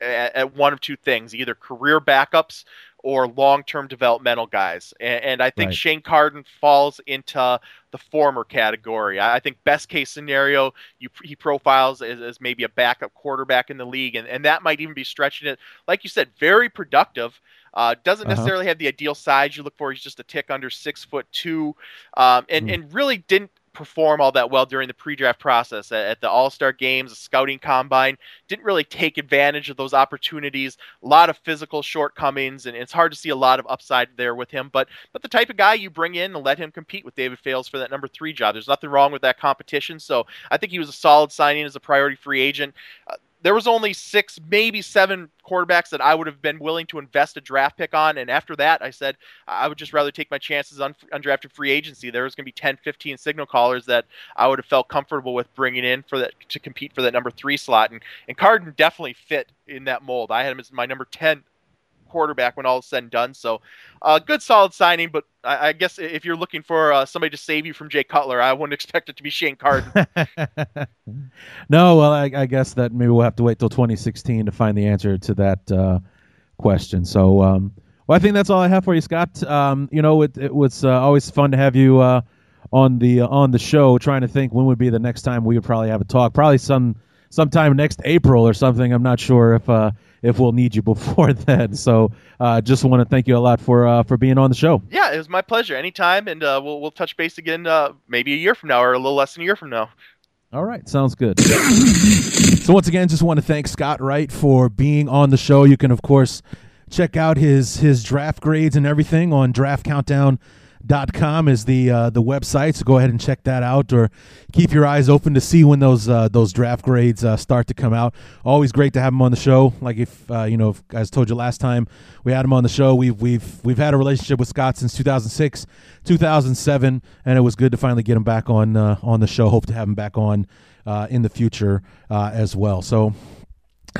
S4: at, at one of two things: either career backups or long-term developmental guys. And, and I think right. Shane Carden falls into the former category. I, I think best case scenario, you, he profiles as, as, maybe a backup quarterback in the league, and, and that might even be stretching it. Like you said, very productive. Uh, doesn't uh-huh. necessarily have the ideal size you look for. He's just a tick under six foot two, um, and mm. and really didn't perform all that well during the pre-draft process at, the All-Star games, the scouting combine. Didn't really take advantage of those opportunities. A lot of physical shortcomings, and it's hard to see a lot of upside there with him. But but the type of guy you bring in and let him compete with David Fales for that number three job. There's nothing wrong with that competition. So I think he was a solid signing as a priority free agent. Uh, there was only six, maybe seven quarterbacks that I would have been willing to invest a draft pick on. And after that, I said I would just rather take my chances on undrafted free agency. There was going to be 10, 15 signal callers that I would have felt comfortable with bringing in for that to compete for that number three slot. And, and Carden definitely fit in that mold. I had him as my number 10 quarterback when all is said and done. So, uh, good solid signing. But I, I guess if you're looking for uh, somebody to save you from Jay Cutler, I wouldn't [laughs] expect it to be Shane Carden. [laughs]
S2: no, well, I, I, guess that maybe we'll have to wait till 2016 to find the answer to that uh, question. So, um, well, I think that's all I have for you, Scott. Um, you know, it, it was uh, always fun to have you uh, on the on the show. Trying to think when would be the next time we would probably have a talk. Probably some sometime next April or something. I'm not sure if uh, if we'll need you [laughs] before then. So uh, just want to thank you a lot for uh, for being on the show.
S4: Yeah, it was my pleasure. Anytime, and uh, we'll we'll touch base again uh, maybe a year from now or a little less than a year from now.
S2: All right, sounds good. so once again, just want to thank Scott Wright for being on the show. You can of course check out his his draft grades and everything on Draft Countdown dot com is the uh, the website. So go ahead and check that out, or keep your eyes open to see when those uh, those draft grades uh, start to come out. Always great to have him on the show. Like if uh, you know, if, as told you last time, we had him on the show. We've we've we've had a relationship with Scott since 2006, 2007, and it was good to finally get him back on uh, on the show. Hope to have him back on uh, in the future as well. So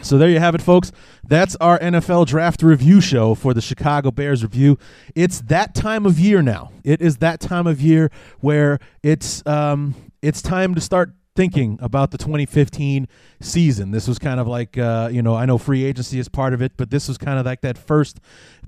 S2: so there you have it, folks. That's our NFL draft review show for the Chicago Bears review. It's that time of year now. It is that time of year where it's um, it's time to start thinking about the 2015 season. This was kind of like, uh, you know, I know free agency is part of it, but this was kind of like that first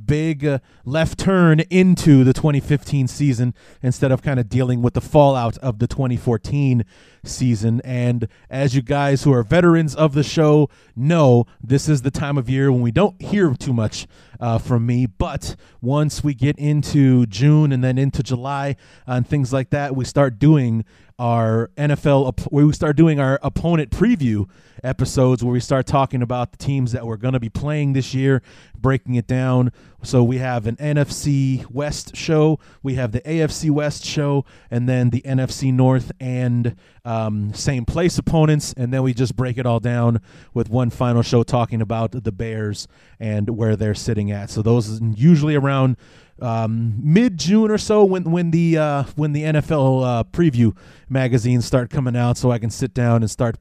S2: big uh, left turn into the 2015 season instead of kind of dealing with the fallout of the 2014 season. And as you guys who are veterans of the show know, this is the time of year when we don't hear too much uh, from me. But once we get into June and then into July and things like that, we start doing our NFL, where we start doing our opponent preview episodes where we start talking about the teams that we're going to be playing this year, breaking it down. So we have an NFC West show, we have the AFC West show, and then the NFC North and um, same place opponents. And then we just break it all down with one final show talking about the Bears and where they're sitting at. So those usually around um, mid June or so when when the uh, when the NFL uh, preview magazines start coming out, so I can sit down and start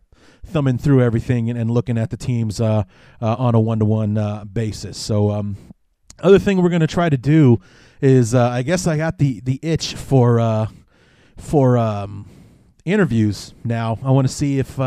S2: thumbing through everything and, and looking at the teams uh, uh on a one to one basis. So um, other thing we're gonna try to do is uh, I guess I got the the itch for uh, for um, interviews now. I want to see if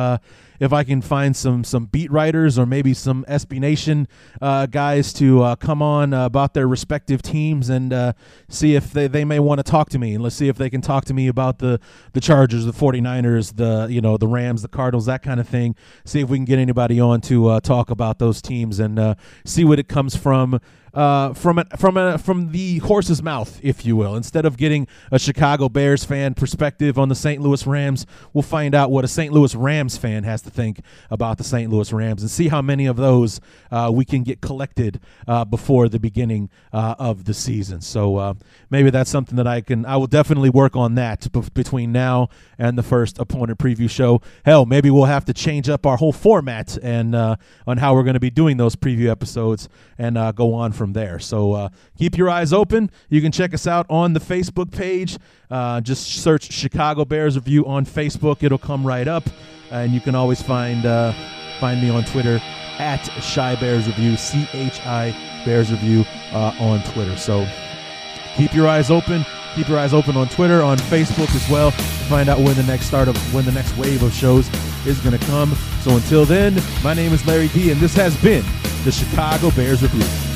S2: if I can find some some beat writers or maybe some SB Nation uh, guys to uh, come on uh, about their respective teams and uh, see if they, they may want to talk to me and let's see if they can talk to me about the the Chargers, the 49ers, the you know the Rams, the Cardinals, that kind of thing. See if we can get anybody on to uh, talk about those teams and uh, see what it comes from uh, from from a, from the horse's mouth, if you will. Instead of getting a Chicago Bears fan perspective on the St. Louis Rams, we'll find out what a St. Louis Rams fan has to think about the St. Louis Rams and see how many of those uh, we can get collected uh, before the beginning uh, of the season. So uh, maybe that's something that I can. I will definitely work on that b- between now and the first opponent preview show. Hell, maybe we'll have to change up our whole format and on how we're going to be doing those preview episodes and go on from from there. So uh, keep your eyes open. You can check us out on the Facebook page. Uh, just search Chicago Bears Review on Facebook. It'll come right up. And you can always find uh, find me on Twitter at Chi Bears Review, C H I Bears Review uh, on Twitter. So keep your eyes open. Keep your eyes open on Twitter, on Facebook as well, to find out when the next start of when the next wave of shows is going to come. So until then, my name is Larry D, and this has been the Chicago Bears Review.